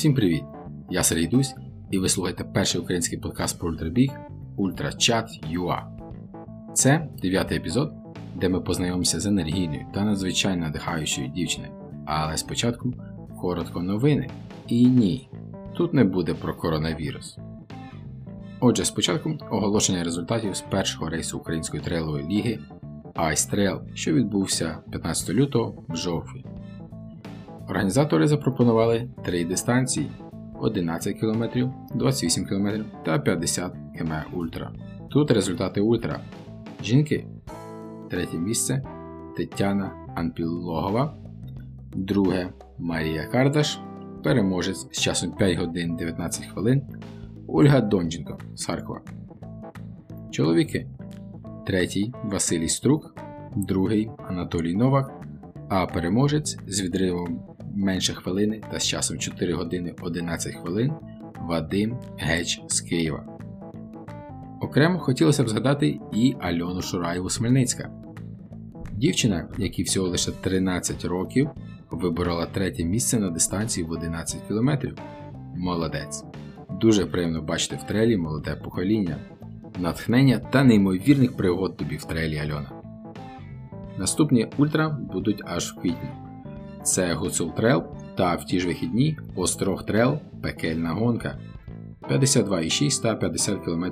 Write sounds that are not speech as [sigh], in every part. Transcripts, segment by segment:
Всім привіт! Я Сергій Дусь, і ви слухаєте перший український подкаст про ультрабіг UltraChat.ua. Це дев'ятий епізод, де ми познайомимося з енергійною та надзвичайно надихаючою дівчиною. Але спочатку коротко новини. І ні, тут не буде про коронавірус. Отже, спочатку оголошення результатів з першого рейсу Української трейлової ліги Ice Trail, що відбувся 15 лютого в жовтні. Організатори запропонували три дистанції 11 км, 28 км та 50 км Ультра. Тут результати Ультра. Жінки. Третє місце Тетяна Анпілогова. Друге Марія Кардаш. Переможець з часом 5 годин 19 хвилин. Ольга Донченко з Харкова. Чоловіки. Третій Василій Струк. Другий Анатолій Новак. А переможець з відривом менше хвилини та з часом 4 години 11 хвилин Вадим Геч з Києва. Окремо хотілося б згадати і Альону Шураєву Смельницька. Дівчина, якій всього лише 13 років, виборола третє місце на дистанції в 11 км. Молодець. Дуже приємно бачити в трелі молоде покоління, натхнення та неймовірних пригод тобі в трелі Альона. Наступні ультра будуть аж в квітні. Це Гуцул Трел та в ті ж вихідні Острог Трел Пекельна гонка 52,6 та 50 км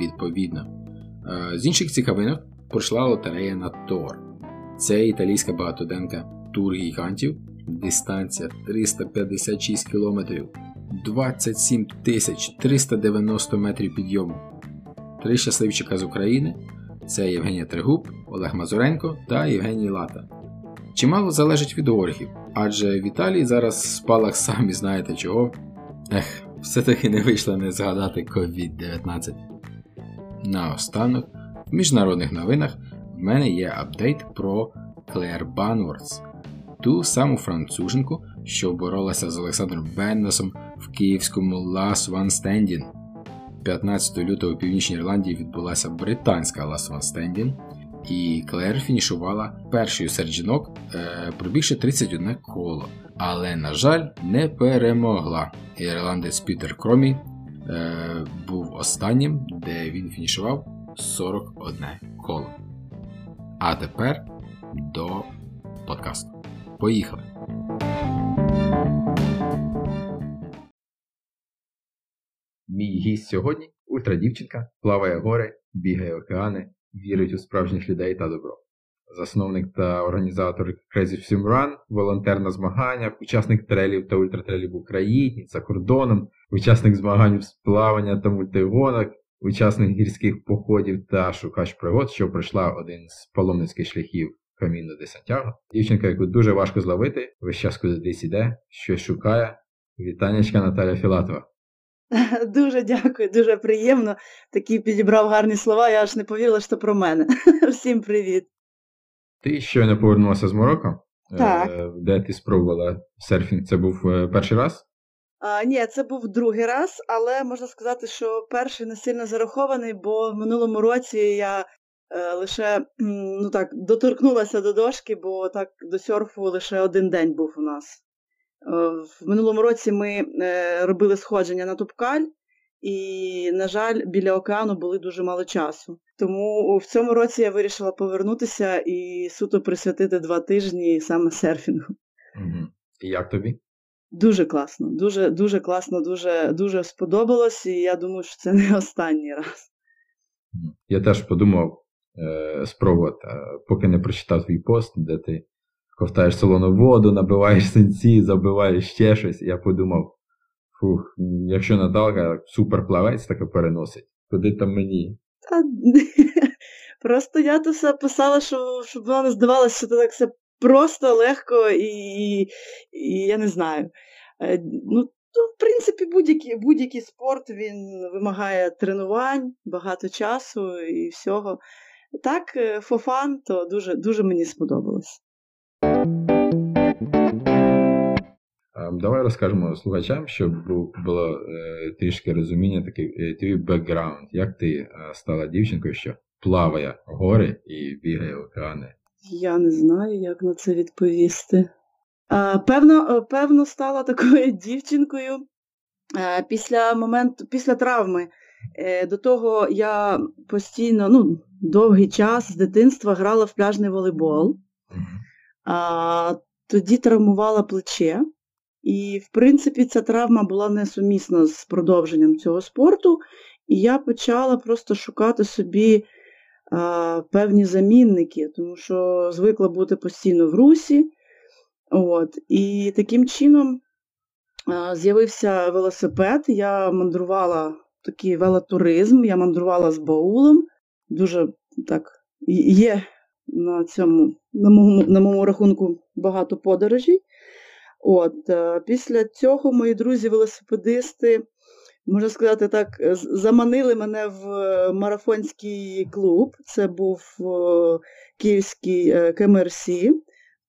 відповідно. Е, з інших цікавинок пройшла лотерея на Тор. Це італійська багатоденка тур гігантів, дистанція 356 км, 27 390 метрів підйому. Три щасливчика з України це Євгенія Тригуб, Олег Мазуренко та Євгеній Лата. Чимало залежить від оргів, адже в Італії зараз спалах самі знаєте чого. Ех, все-таки не вийшло не згадати COVID-19. Наостанок, в міжнародних новинах в мене є update про Клер Банвордс, ту саму француженку, що боролася з Олександром Беннесом в київському Last One Standing. 15 лютого у Північній Ірландії відбулася британська Last One Standing, і Клер фінішувала першою серед жінок, е, пробігши 31 коло. Але, на жаль, не перемогла. Ірландець Пітер Кромі е, був останнім, де він фінішував 41 коло. А тепер до подкасту. Поїхали! Мій гість сьогодні ультрадівчинка, плаває гори, бігає океани, вірить у справжніх людей та добро. Засновник та організатор Crazy Swim Run, волонтер на змаганнях, учасник трелів та ультратрелів в Україні, за кордоном, учасник змагань з плавання та мультигонок, учасник гірських походів та шукач пригод, що пройшла один з паломницьких шляхів Каміно де Сантьяго. Дівчинка, яку дуже важко зловити, весь час куди десь іде, щось шукає. Вітанечка Наталя Філатова. [laughs] Дуже дякую, дуже приємно. Такі підібрав гарні слова, я аж не повірила, що про мене. [laughs] Всім привіт. Ти щойно повернулася з Марокко, Так. Е, де ти спробувала серфінг. Це був е, перший раз? А, ні, це був другий раз, але можна сказати, що перший не сильно зарахований, бо в минулому році я е, лише ну так, доторкнулася до дошки, бо так до серфу лише один день був у нас. Е, В минулому році ми е, робили сходження на Тупкаль, і, на жаль, біля океану були дуже мало часу. Тому в цьому році я вирішила повернутися і суто присвятити два тижні саме серфінгу. Угу. І як тобі? Дуже класно, дуже дуже класно, дуже дуже сподобалось, і я думаю, що це не останній раз. Я теж подумав е, спробувати, поки не прочитав твій пост, де ти ковтаєш солону воду, набиваєш синці, забиваєш ще щось. Я подумав, фух, якщо Наталка суперплавець таке переносить, куди там мені? Та, [laughs] просто я то все писала, що, щоб вона не здавалося, що це так все просто, легко і, і, і я не знаю. Е, Ну, то, в принципі, будь-який, будь-який спорт він вимагає тренувань, багато часу і всього. Так, е, фофан, то дуже, дуже мені сподобалось. Давай розкажемо слухачам, щоб було е, трішки розуміння, такий е, твій бекграунд. Як ти е, стала дівчинкою, що плаває гори і бігає океани? Я не знаю, як на це відповісти. Певно, певно, стала такою [laughs] дівчинкою після моменту, після травми. До того я постійно, ну, довгий час з дитинства грала в пляжний волейбол, а, тоді травмувала плече. І, в принципі, ця травма була несумісна з продовженням цього спорту, і я почала просто шукати собі а, певні замінники, тому що звикла бути постійно в русі. От, І таким чином а, з'явився велосипед, я мандрувала такий велотуризм, я мандрувала з баулом, дуже так є на цьому, на моєму, на моєму рахунку багато подорожей. От, е, Після цього мої друзі-велосипедисти, можна сказати так, заманили мене в е, марафонський клуб. Це був е, київський КМРС.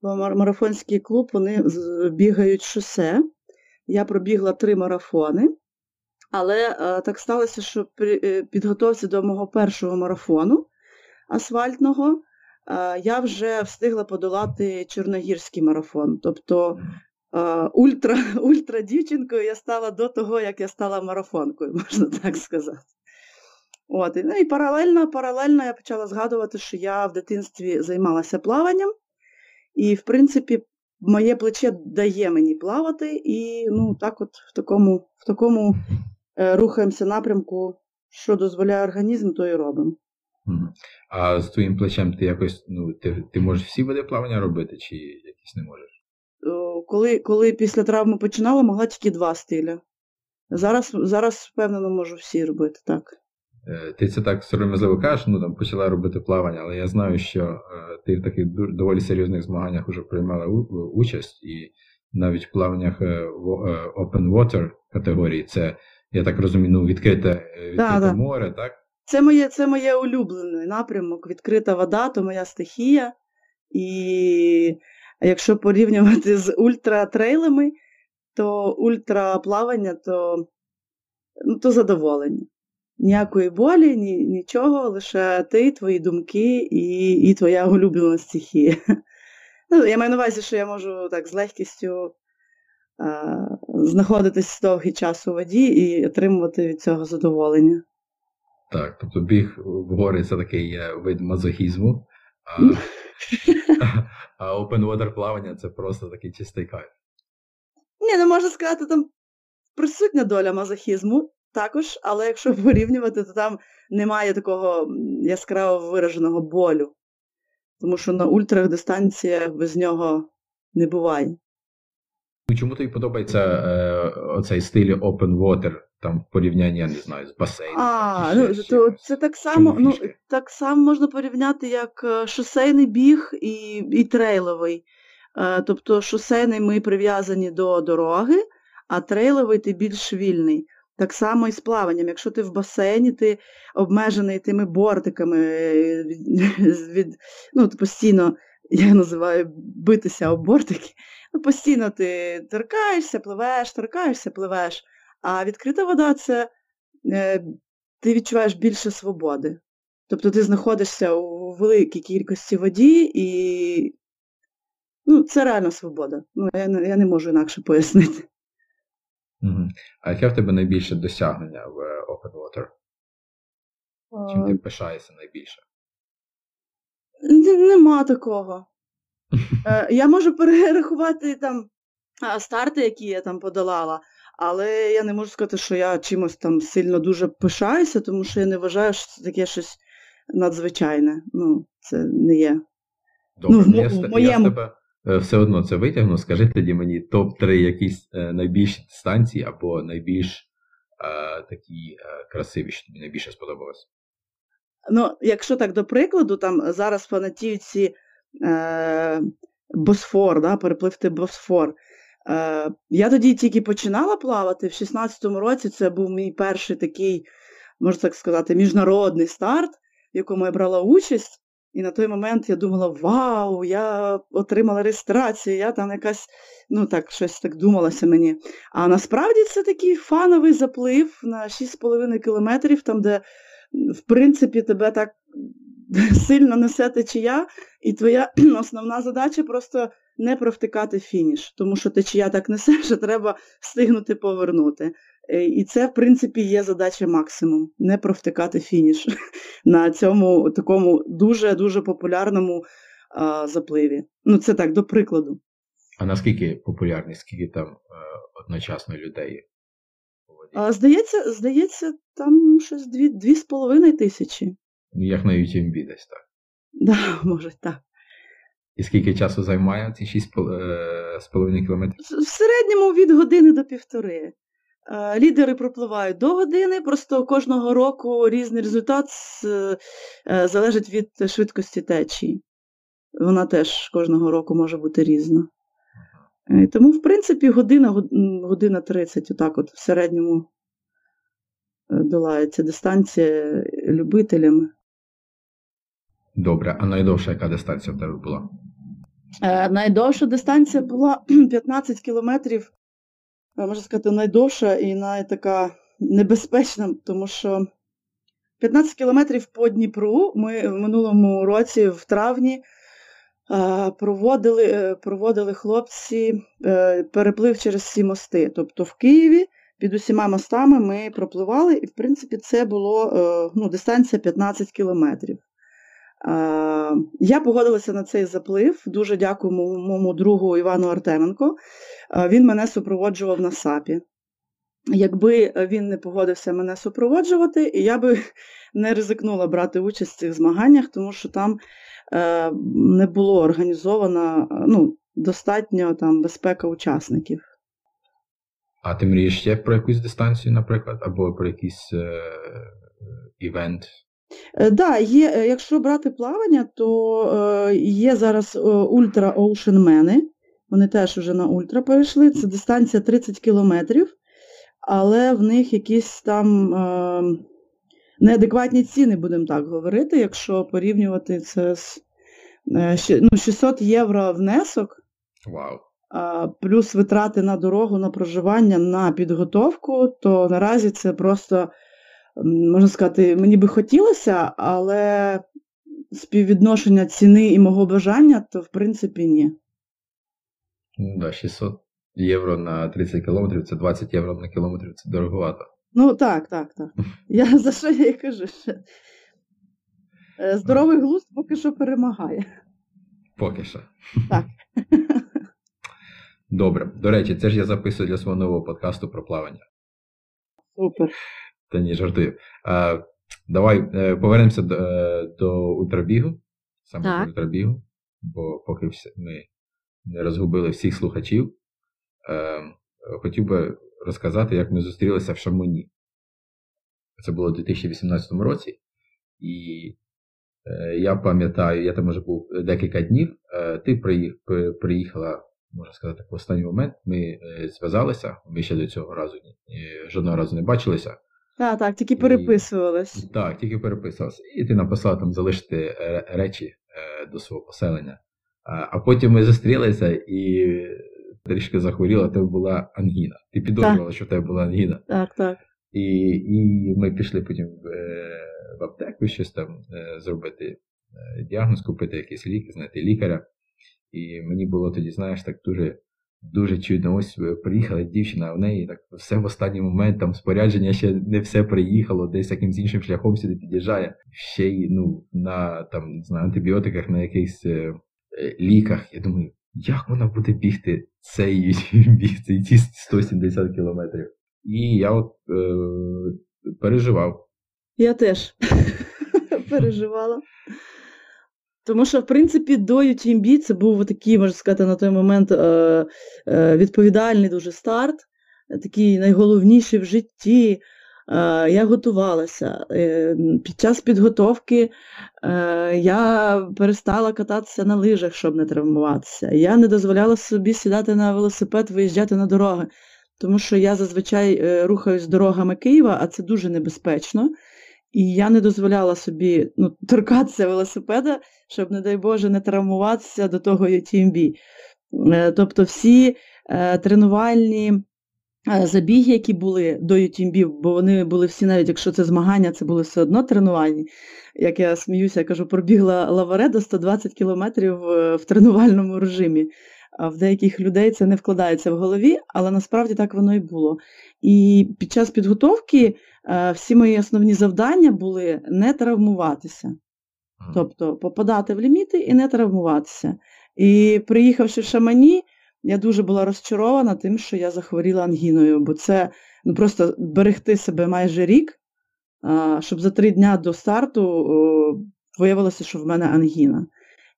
Марафонський клуб вони бігають шосе. Я пробігла три марафони. Але так сталося, що при підготовці до мого першого марафону асфальтного я вже встигла подолати Чорногірський марафон. Тобто ультра [laughs] ультра дівчинкою я стала до того, як я стала марафонкою, [laughs] можна так сказати. От, Ну і паралельно паралельно я почала згадувати, що я в дитинстві займалася плаванням, і, в принципі, моє плече дає мені плавати, і ну, так от в такому в такому е, рухаємося напрямку, що дозволяє організм, то і робимо. А з твоїм плечем ти якось ну, ти, ти можеш всі види плавання робити, чи якісь не можеш? коли коли після травми починала, могла тільки два стилі. Зараз, зараз впевнено, можу всі робити, так. Е, ти це так сором'язливо кажеш, ну там почала робити плавання, але я знаю, що е, ти в таких доволі серйозних змаганнях вже приймала участь, і навіть в плаваннях е, в Open Water категорії це, я так розумію, ну, відкрите, відкрите да, да. море, так? Це моє це моє улюблений напрямок, відкрита вода, то моя стихія. І якщо порівнювати з ультратрейлами, то ультраплавання, то ну, то задоволення. Ніякої болі, ні, нічого, лише ти, твої думки і і твоя улюблена стихія. [laughs] Ну, Я маю на увазі, що я можу так з легкістю а, знаходитись довгий час у воді і отримувати від цього задоволення. Так, тобто біг в гори це такий вид мазохізму. А, [laughs] а open water плавання це просто такий чистий кайф. Ні, не ну, можна сказати, там присутня доля мазохізму також, але якщо [laughs] порівнювати, то там немає такого яскраво вираженого болю. Тому що на ультрах дистанціях без нього не буває. Чому тобі подобається е, оцей стиль open water? Там в порівнянні, я не знаю, з басейном. А, ну, то це так само ну, так само можна порівняти, як е, шосейний біг і і трейловий. Е, тобто шосейний ми прив'язані до дороги, а трейловий ти більш вільний. Так само і з плаванням. Якщо ти в басейні, ти обмежений тими бортиками, е, від, від, ну, постійно, я називаю битися об бортики, ну, постійно ти торкаєшся, пливеш, торкаєшся, пливеш. А відкрита вода це е, ти відчуваєш більше свободи. Тобто ти знаходишся у великій кількості воді і ну, це реальна свобода. Ну, Я я не можу інакше пояснити. Угу. А яке в тебе найбільше досягнення в Open Water? Чим ти пишаєшся найбільше? Нема такого. [laughs] Е, я можу перерахувати там старти, які я там подолала. Але я не можу сказати, що я чимось там сильно дуже пишаюся, тому що я не вважаю, що це таке щось надзвичайне. Ну, це не є. Добре, ну, я, в моєму... я тебе е, все одно це витягну. Скажи тоді мені топ-3 якісь е, найбільші станції або найбільш е, такі е, красиві, що тобі найбільше сподобалось. Ну, якщо так до прикладу, там зараз фанатіють ці е, Босфор, да, перепливти Босфор. Е, я тоді тільки починала плавати. В 16-му році це був мій перший такий, можна так сказати, міжнародний старт, в якому я брала участь. І на той момент я думала, вау, я отримала реєстрацію, я там якась, ну так, щось так думалося мені. А насправді це такий фановий заплив на 6,5 кілометрів, там, де, в принципі, тебе так [laughs] сильно несе течія, і твоя [clears throat] основна задача просто не провтикати фініш, тому що течія так несе, [laughs] що треба встигнути повернути. Е, і це, в принципі, є задача максимум не провтикати фініш [laughs] на цьому такому дуже-дуже популярному а, запливі. Ну, це так, до прикладу. А наскільки популярний, скільки там е, одночасно людей? А, Здається, здається, там щось дві, дві з половиною тисячі. Як на UTMB десь так. [laughs] Да, може, так. І скільки часу займає ці 6,5 кілометрів? В середньому від години до півтори. Е, лідери пропливають до години, просто кожного року різний результат е, залежить від швидкості течії. Вона теж кожного року може бути різна. Е, тому, в принципі, година, година 30, отак от в середньому долається дистанція любителями. Добре, а найдовша яка дистанція в тебе була? Е, Найдовша дистанція була [clears throat] 15 кілометрів, е, можна сказати, найдовша і найтака небезпечна, тому що 15 кілометрів по Дніпру ми в минулому році, в травні, е, проводили проводили хлопці переплив через всі мости. Тобто в Києві під усіма мостами ми пропливали, і, в принципі, це було ну, дистанція 15 кілометрів. Я погодилася на цей заплив. Дуже дякую моєму другу Івану Артеменко. Він мене супроводжував на САПі. Якби він не погодився мене супроводжувати, я би [laughs] не ризикнула брати участь в цих змаганнях, тому що там е, не було організована ну, достатньо там безпека учасників. А ти мрієш ще про якусь дистанцію, наприклад, або про якийсь е, івент? Е, да, є, е, якщо брати плавання, то е, є зараз ультра оушенмени, вони теж вже на ультра перейшли, це дистанція 30 кілометрів, але в них якісь там е, неадекватні ціни, будемо так говорити, якщо порівнювати це з е, ну, 600 євро внесок. Wow. Плюс витрати на дорогу, на проживання, на підготовку, то наразі це просто можна сказати, мені би хотілося, але співвідношення ціни і мого бажання, то в принципі ні. Ну да, 600 євро на 30 кілометрів це 20 євро на кілометр, це дороговато. Ну так, так, так. [laughs] Я за що я і кажу? що е, Здоровий глузд поки що перемагає. Поки що. Так. Добре. До речі, це ж я записую для свого нового подкасту про плавання. Супер. Та ні, жартую. А, Давай е, повернемося до е, до ультрабігу, саме так. до ультрабігу, бо поки ми не розгубили всіх слухачів. Е, хотів би розказати, як ми зустрілися в Шамоні. Це було у 2018 році, і я пам'ятаю, я там вже був декілька днів. Ти приїхала, можна сказати, в останній момент. Ми зв'язалися, ми ще до цього разу жодного разу не бачилися. Так, так, тільки переписувались. І, так, тільки переписувалися. І ти написала там залишити е, речі е, до свого поселення. А потім ми зустрілися і трішки захворіла, тебе була ангіна. Ти підозрювала, що в тебе була ангіна. Так, так. І і ми пішли потім в, е, в аптеку щось там зробити діагноз, купити якісь ліки, знайти лікаря. І мені було тоді, знаєш, так дуже Дуже чудно, ось е, приїхала дівчина, в неї так все в останній момент, там спорядження ще не все приїхало, десь якимсь іншим шляхом сюди під'їжджає. Ще й ну, на там, не знаю, антибіотиках, на якихось е, е ліках. Я думаю, як вона буде бігти цей [laughs] біг, цей ці 170 кілометрів. І я от е, переживав. Я теж [laughs] переживала. Тому що, в принципі, до UTMB це був такий, можна сказати, на той момент е, е, відповідальний дуже старт, такий найголовніший в житті. Е, я готувалася. Під час підготовки я перестала кататися на лижах, щоб не травмуватися. Я не дозволяла собі сідати на велосипед, виїжджати на дороги, тому що я зазвичай рухаюсь дорогами Києва, а це дуже небезпечно. І я не дозволяла собі ну, торкатися велосипеда, щоб, не дай Боже, не травмуватися до того UTMB. Е, тобто всі е, тренувальні забіги, які були до UTMB, бо вони були всі, навіть якщо це змагання, це були все одно тренування. Як я сміюся, я кажу, пробігла лаваредо 120 кілометрів в тренувальному режимі. В деяких людей це не вкладається в голові, але насправді так воно і було. І під час підготовки е, всі мої основні завдання були не травмуватися. Тобто попадати в ліміти і не травмуватися. І приїхавши в Шамані, я дуже була розчарована тим, що я захворіла ангіною, бо це ну, просто берегти себе майже рік, щоб за три дня до старту виявилося, що в мене ангіна.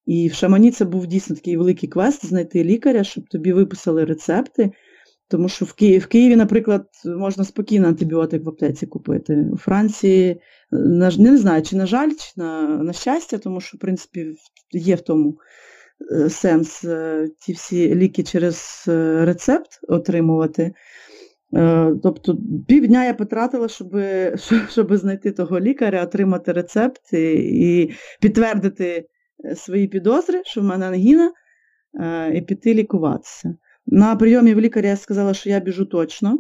І в Шамані це був дійсно такий великий квест знайти лікаря, щоб тобі виписали рецепти. Тому що в Києві, в Києві, наприклад, можна спокійно антибіотик в аптеці купити. У Франції на, не знаю, чи на жаль, чи на, на щастя, тому що, в принципі, є в тому е, сенс е, ті всі ліки через е, рецепт отримувати. Тобто півдня я потратила, щоб [laughs] щоб знайти того лікаря, отримати рецепт і підтвердити свої підозри, що в мене ангіна, і піти лікуватися. На прийомі в лікаря я сказала, що я біжу точно,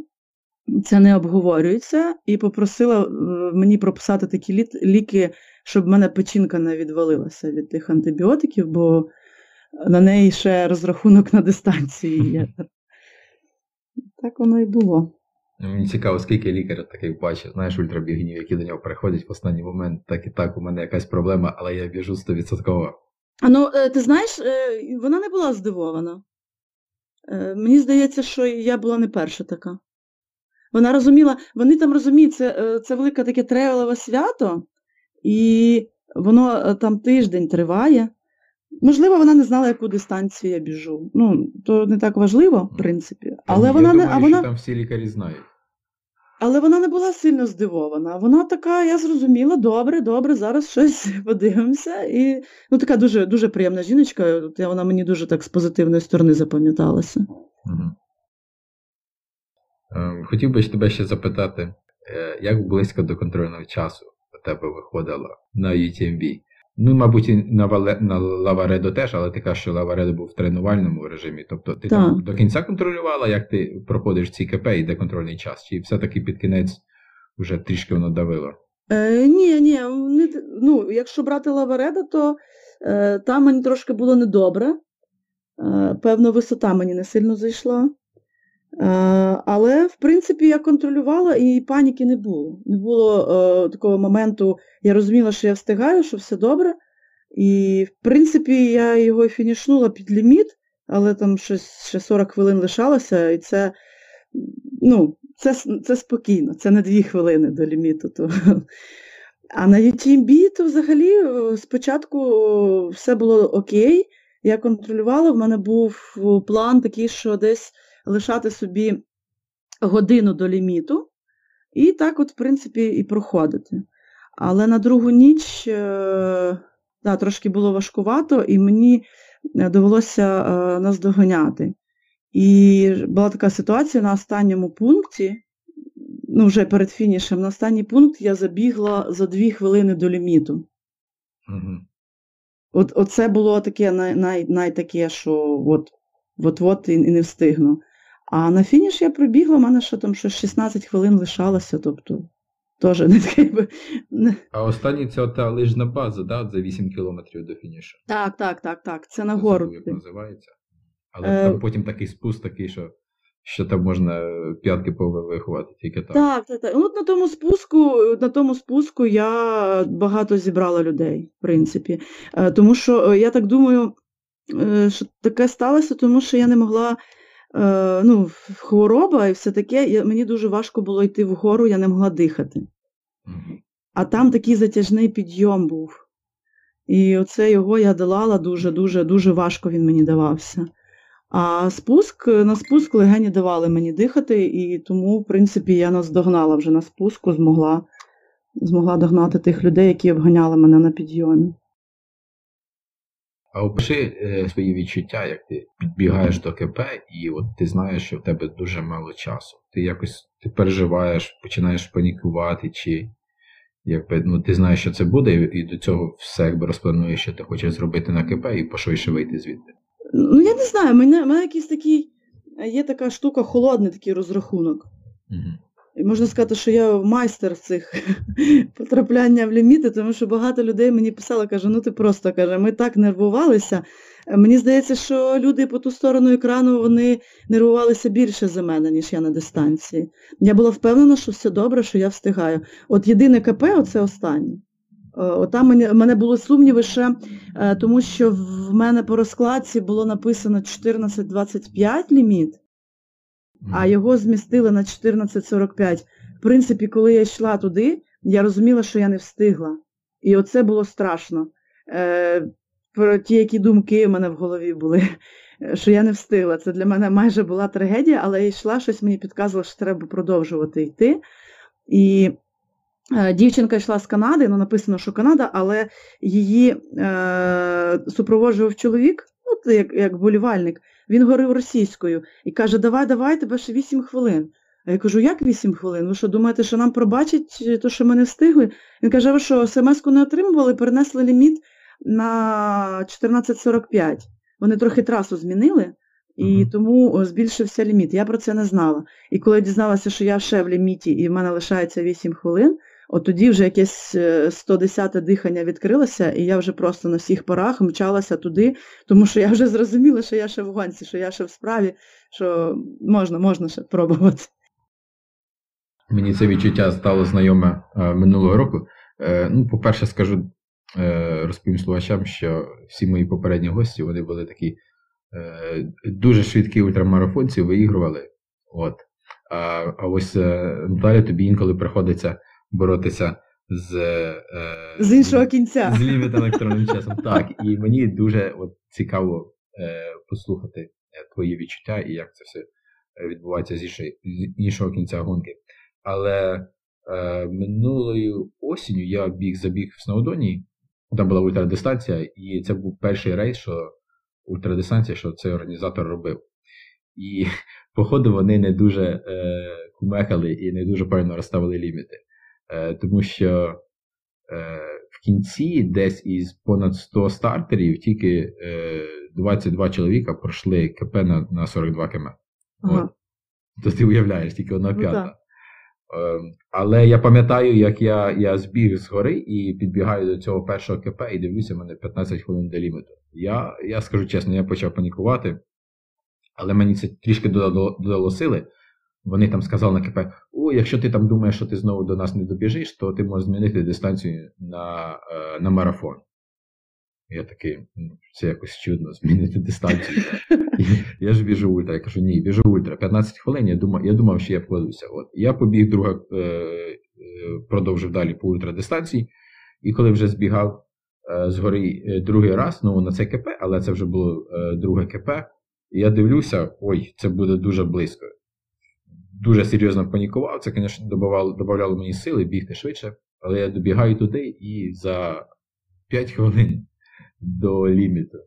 це не обговорюється, і попросила е, мені прописати такі ліки, щоб в мене печінка не відвалилася від тих антибіотиків, бо на неї ще розрахунок на дистанції є. [laughs] Так воно і було. Мені цікаво, скільки лікарів таких бачив, знаєш, ультрабігнів, які до нього приходять в останній момент, так і так, у мене якась проблема, але я біжу 100%. А ну, е, ти знаєш, е, вона не була здивована. Е, мені здається, що я була не перша така. Вона розуміла, вони там розуміють, це це велике таке тревелове свято, і воно там тиждень триває. Можливо, вона не знала, яку дистанцію я біжу. Ну, то не так важливо, в принципі. Але я вона думаю, не. А вона... що там всі лікарі знають. Але вона не була сильно здивована. Вона така, я зрозуміла, добре, добре, зараз щось [laughs] подивимося. І ну, така дуже дуже приємна жіночка, вона мені дуже так з позитивної сторони запам'яталася. Угу. Хотів би тебе ще запитати, е, як близько до контрольного часу у тебе виходило на UTMB? Ну, мабуть, і на Вале... на Лаваредо теж, але ти кажеш, що Лаваредо був в тренувальному режимі. Тобто ти так. там до кінця контролювала, як ти проходиш ці КП і де контрольний час? Чи все-таки під кінець вже трішки воно давило? Е, Ні, ні, не, ну, якщо брати Лаваредо, то е, там мені трошки було недобре. Е, певно, висота мені не сильно зайшла. Е, але, в принципі, я контролювала і паніки не було. Не було е, такого моменту, я розуміла, що я встигаю, що все добре. І, в принципі, я його фінішнула під ліміт, але там щось ще 40 хвилин лишалося, і це ну, це, це спокійно, це не дві хвилини до ліміту. То. А на UTMB то взагалі е, спочатку все було окей. Я контролювала, в мене був план такий, що десь лишати собі годину до ліміту, і так, от, в принципі, і проходити. Але на другу ніч е, да, трошки було важкувато, і мені е, довелося е, наздоганяти. І була така ситуація на останньому пункті, ну вже перед фінішем, на останній пункт я забігла за дві хвилини до ліміту. Угу. От, Оце було таке най, най, най таке, що от, от, от і не встигну. А на фініш я пробігла, в мене ще там щось 16 хвилин лишалося, тобто теж не таке. А останній це та лижна база, да, за 8 кілометрів до фінішу. Так, так, так, так. Це на гору. Як називається. Але е... там потім такий спуск такий, що що там можна п'ятки повиховати, тільки так. Так, так, так. От на тому спуску, на тому спуску я багато зібрала людей, в принципі. Е, тому що е, я так думаю, е, що таке сталося, тому що я не могла е, ну, хвороба і все таке, я, мені дуже важко було йти вгору, я не могла дихати. А там такий затяжний підйом був. І оце його я долала дуже-дуже дуже важко він мені давався. А спуск, на спуск легені давали мені дихати, і тому, в принципі, я наздогнала вже на спуску, змогла змогла догнати тих людей, які обганяли мене на підйомі. А опиши е, свої відчуття, як ти підбігаєш до КП, і от ти знаєш, що в тебе дуже мало часу. Ти якось ти переживаєш, починаєш панікувати, чи якби ну ти знаєш, що це буде, і, і до цього все якби розплануєш, що ти хочеш зробити на КП і пошвидше вийти звідти. Ну я не знаю, мене мене якийсь такий є така штука, холодний такий розрахунок. Угу. І можна сказати, що я майстер цих [laughs] потрапляння в ліміти, тому що багато людей мені писало, каже, ну ти просто каже, ми так нервувалися. Мені здається, що люди по ту сторону екрану вони нервувалися більше за мене, ніж я на дистанції. Я була впевнена, що все добре, що я встигаю. От єдине КП, оце останнє. Там в мене були сумніви ще, е, тому що в мене по розкладці було написано 14-25 ліміт, а його змістили на 14.45. В принципі, коли я йшла туди, я розуміла, що я не встигла. І оце було страшно. Е, про ті, які думки в мене в голові були, [laughs] що я не встигла. Це для мене майже була трагедія, але я йшла, щось мені підказувало, що треба продовжувати йти. І е, дівчинка йшла з Канади, ну написано, що Канада, але її е, супроводжував чоловік, от як як болівальник, він говорив російською і каже, давай, давай, тебе ще 8 хвилин. А я кажу, як 8 хвилин? Ви що, думаєте, що нам пробачать те, що ми не встигли? Він каже, ви що, смс-ку не отримували, перенесли ліміт на 14.45. Вони трохи трасу змінили, і тому збільшився ліміт. Я про це не знала. І коли я дізналася, що я ще в ліміті і в мене лишається 8 хвилин, от тоді вже якесь 110 те дихання відкрилося, і я вже просто на всіх парах мчалася туди, тому що я вже зрозуміла, що я ще в гонці, що я ще в справі, що можна, можна ще пробувати. Мені це відчуття стало знайоме е, минулого року. Е, ну, По-перше, скажу Е, розповім слухачам, що всі мої попередні гості вони були такі е, дуже швидкі ультрамарафонці, виігрували. От. А ось е, Наталя, тобі інколи приходиться боротися з з іншого кінця. З лімітом електронним часом. [laughs] Так, і мені дуже от, цікаво послухати твої відчуття і як це все відбувається з іншого, з іншого кінця гонки. Але е, минулою осінню я біг забіг в Сноудоні там була ультрадистанція, і це був перший рейс, що ультрадистанція, що цей організатор робив. І, [laughs] походу, вони не дуже е, кумекали і не дуже правильно розставили ліміти. Е, Тому що е, в кінці десь із понад 100 стартерів тільки е, 22 чоловіка пройшли КП на на 42 км. Ага. То ти уявляєш, тільки одна ну, п'ята. Ем, але я пам'ятаю, як я я збіг з гори і підбігаю до цього першого КП і дивлюся, в мене 15 хвилин до ліміту. Я я скажу чесно, я почав панікувати, але мені це трішки додало, додало сили. Вони там сказали на КП: о, якщо ти там думаєш, що ти знову до нас не добіжиш, то ти можеш змінити дистанцію на, е, на марафон. Я такий, ну, це якось чудно, змінити дистанцію. [laughs] Я ж біжу ультра. Я кажу, ні, біжу ультра. 15 хвилин, я думав, я думав, що я вкладуся. От. Я побіг друга, е, е, продовжив далі по ультрадистанції, і коли вже збігав е, згори е, другий раз, ну на це КП, але це вже було друге КП, і я дивлюся, ой, це буде дуже близько. Дуже серйозно панікував, це, звісно, додавало, додавало мені сили бігти швидше, але я добігаю туди і за 5 хвилин до ліміту.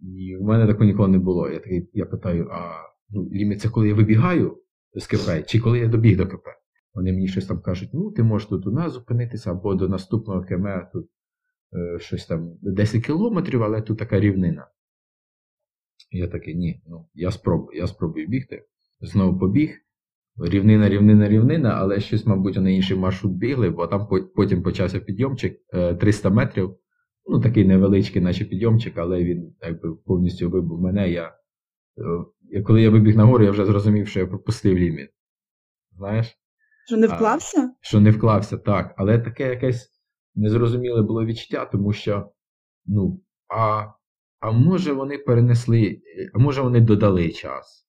І в мене такого ніколи не було. Я такий, я питаю, а ну, ліміт це коли я вибігаю з КП, чи коли я добіг до КП? Вони мені щось там кажуть, ну ти можеш тут у нас зупинитися, або до наступного КМ тут е, щось там 10 кілометрів, але тут така рівнина. Я такий, ні, ну я спробую, я спробую бігти. Знову побіг. Рівнина, рівнина, рівнина, але щось, мабуть, на інший маршрут бігли, бо там потім почався підйомчик 300 е, метрів. Ну, такий невеличкий, наче підйомчик, але він якби повністю вибув мене. Я, е, Коли я вибіг на гору, я вже зрозумів, що я пропустив ліміт. Знаєш? Що не вклався? А, що не вклався, так. Але таке якесь незрозуміле було відчуття, тому що, ну, а а може вони перенесли, а може вони додали час.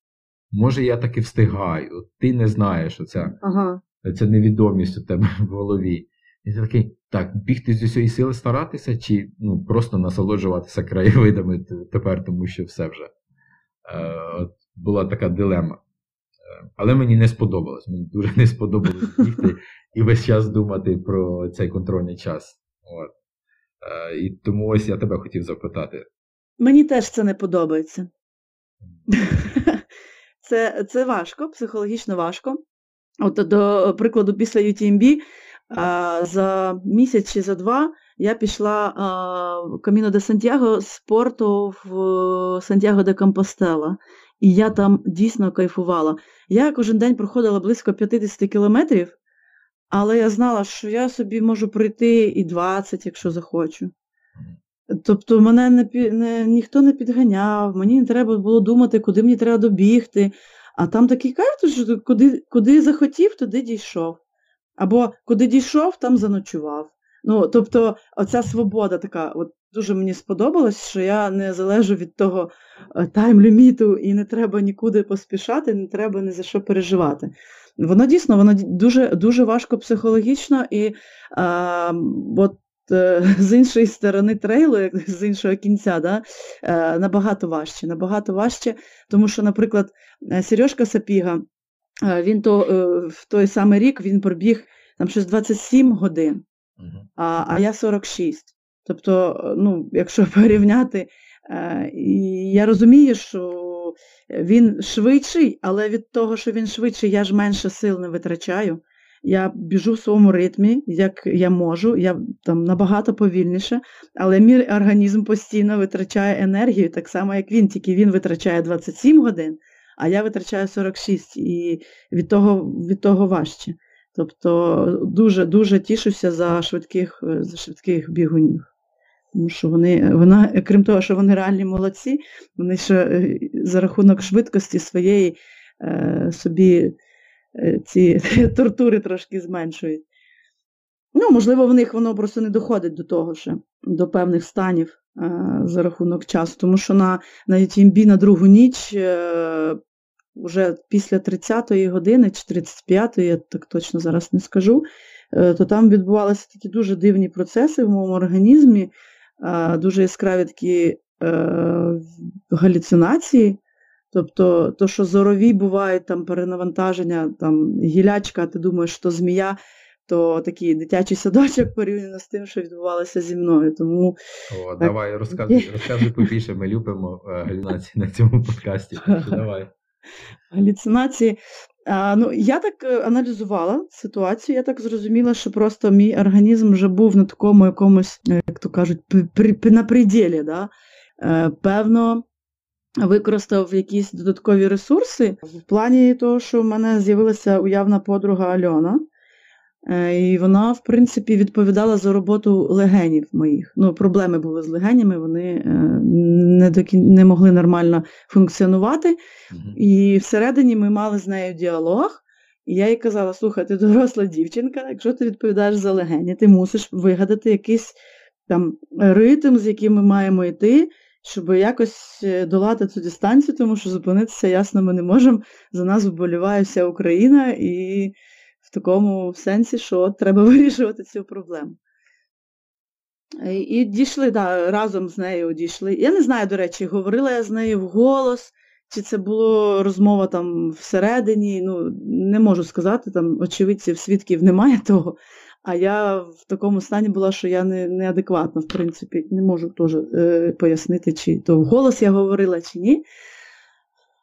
Може, я таки встигаю. Ти не знаєш оця, ага. ця невідомість у тебе в голові. І ти такий, так, бігти з усієї сили старатися, чи ну, просто насолоджуватися краєвидами тепер, тому що все вже. Е, Була така дилема. Е, але мені не сподобалось. Мені дуже не сподобалось бігти і весь час думати про цей контрольний час. От. Е, І тому ось я тебе хотів запитати. Мені теж це не подобається. Це це важко, психологічно важко. От, До прикладу, після UTMB за місяць чи за два я пішла в Каміно де Сантьяго з порту в Сантьяго де Компостела. І я там дійсно кайфувала. Я кожен день проходила близько 50 кілометрів, але я знала, що я собі можу пройти і 20, якщо захочу. Тобто мене не, не, ніхто не підганяв, мені не треба було думати, куди мені треба добігти. А там такий кайф, що куди куди захотів, туди дійшов. Або куди дійшов, там заночував. Ну, Тобто, оця свобода така, от дуже мені сподобалось, що я не залежу від того е, тайм-ліміту і не треба нікуди поспішати, не треба ні за що переживати. Воно дійсно воно дуже дуже важко психологічно і а, от з іншої сторони трейлу, з іншого кінця, да, е, набагато важче. Набагато важче, тому що, наприклад, е, Сережка Сапіга, він то в той самий рік він пробіг там щось 27 годин, а а я 46. Тобто, ну, якщо [laughs] порівняти, я розумію, що він швидший, але від того, що він швидший, я ж менше сил не витрачаю. Я біжу в своєму ритмі, як я можу, я там набагато повільніше, але мій організм постійно витрачає енергію, так само, як він, тільки він витрачає 27 годин, а я витрачаю 46 і від того від того важче. Тобто дуже-дуже тішуся за швидких за швидких бігунів. Тому що вони, вона, крім того, що вони реальні молодці, вони ще е, за рахунок швидкості своєї е, собі Е, ці [laughs] тортури трошки зменшують. Ну, можливо, в них воно просто не доходить до того, що до певних станів е, за рахунок часу. Тому що на на UTMB на другу ніч е, вже після 30-ї години чи 35-ї, я так точно зараз не скажу, е, то там відбувалися такі дуже дивні процеси в моєму організмі, е, дуже яскраві такі е, галюцинації. Тобто, то, що зорові бувають там перенавантаження, там гілячка, ти думаєш, що змія, то такий дитячий садочок порівняно з тим, що відбувалося зі мною. Тому... О, так... Давай, розказуй [laughs] розказуй побільше, ми любимо е, галюцинації на цьому подкасті. давай. Галюцинації. А, ну, Я так е, аналізувала ситуацію, я так зрозуміла, що просто мій організм вже був на такому якомусь, е, як то кажуть, при, на пределі. Да? Певно, використав якісь додаткові ресурси в плані того, що в мене з'явилася уявна подруга Альона. Е, і вона, в принципі, відповідала за роботу легенів моїх. Ну, Проблеми були з легенями, вони е, не докі... не могли нормально функціонувати. Mm-hmm. І всередині ми мали з нею діалог. І я їй казала: слухай, ти доросла дівчинка, якщо ти відповідаєш за легені, ти мусиш вигадати якийсь там ритм, з яким ми маємо йти, щоб якось е, долати цю дистанцію, тому що зупинитися, ясно, ми не можемо. За нас вболіває вся Україна, і в такому сенсі, що треба [laughs] вирішувати цю проблему. І дійшли, да, разом з нею дійшли. Я не знаю, до речі, говорила я з нею вголос, чи це була розмова там всередині, ну, не можу сказати, там очевидців, свідків немає [laughs] того. А я в такому стані була, що я не, неадекватна, в принципі, не можу теж е, пояснити, чи то вголос я говорила, чи ні.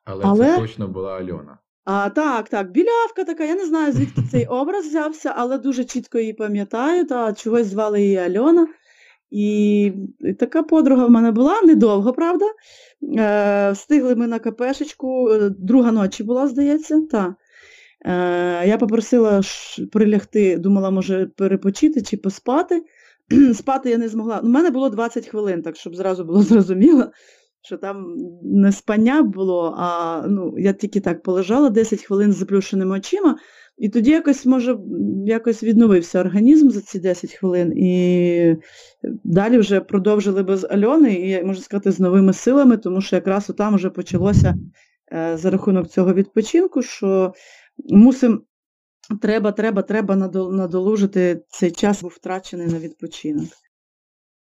Але, Але це точно була Альона. А, Так, так, білявка така, я не знаю, звідки цей образ взявся, але дуже чітко її пам'ятаю, та чогось звали її Альона. І така подруга в мене була недовго, правда. Е, Встигли ми на КПшечку, е, друга ночі була, здається. та. Е, я попросила прилягти, думала, може, перепочити чи поспати. [clears throat] Спати я не змогла. У мене було 20 хвилин, так щоб зразу було [laughs] зрозуміло, що там не спання було, а ну, я тільки так полежала 10 хвилин з заплющеними очима, і тоді якось, може, якось відновився організм за ці 10 хвилин. І далі вже продовжили без Альони, і можна сказати, з новими силами, тому що якраз там вже почалося е, за рахунок цього відпочинку, що мусимо, треба, треба, треба надолужити цей час, був втрачений на відпочинок.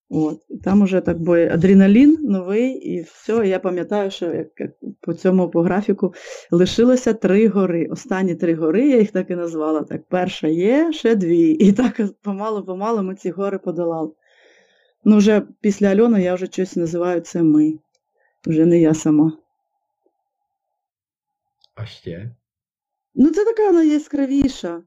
От. Там уже так бо адреналін новий, і все. Я пам'ятаю, що як, як по цьому по графіку лишилося три гори. Останні три гори, я їх так і назвала. Так, Перша є, ще дві. І так помалу-помалу ми ці гори подолали. Ну, вже після Альони я вже щось називаю це ми. Вже не я сама. А ще? Ну, це така вона яскравіша.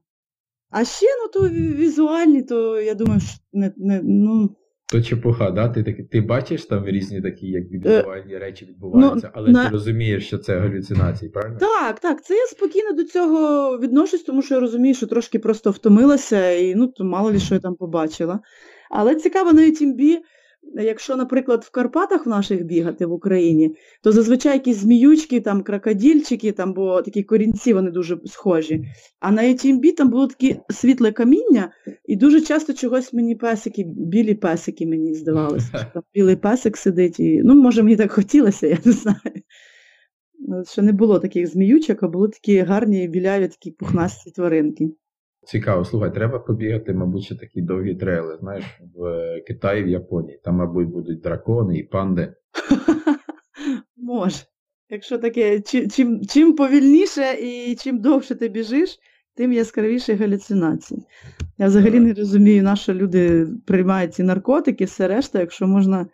А ще, ну, то візуальні, то я думаю, що не, не, ну, То чепуха, да? Ти ти, ти бачиш там різні такі, як відбувальні речі відбуваються, ну, але на... ти розумієш, що це галюцинації, правильно? Так, так. Це я спокійно до цього відношусь, тому що я розумію, що трошки просто втомилася, і ну, то мало ли що я там побачила. Але цікаво на UTMB, Якщо, наприклад, в Карпатах в наших бігати в Україні, то зазвичай якісь зміючки, там крокодільчики, там, бо такі корінці вони дуже схожі. А на UTMB там було таке світле каміння, і дуже часто чогось мені песики, білі песики мені здавалося. Там білий песик сидить. і, Ну, може, мені так хотілося, я не знаю. Що не було таких зміючок, а були такі гарні біляві такі пухнасті тваринки. Цікаво, слухай, треба побігати, мабуть, ще такі довгі трейли, знаєш, в Китаї, в Японії. Там, мабуть, будуть дракони і панди. [laughs] Може. Якщо таке, чим чим повільніше і чим довше ти біжиш, тим яскравіші галюцинації. Я взагалі не розумію, на що люди приймають ці наркотики, все решта, якщо можна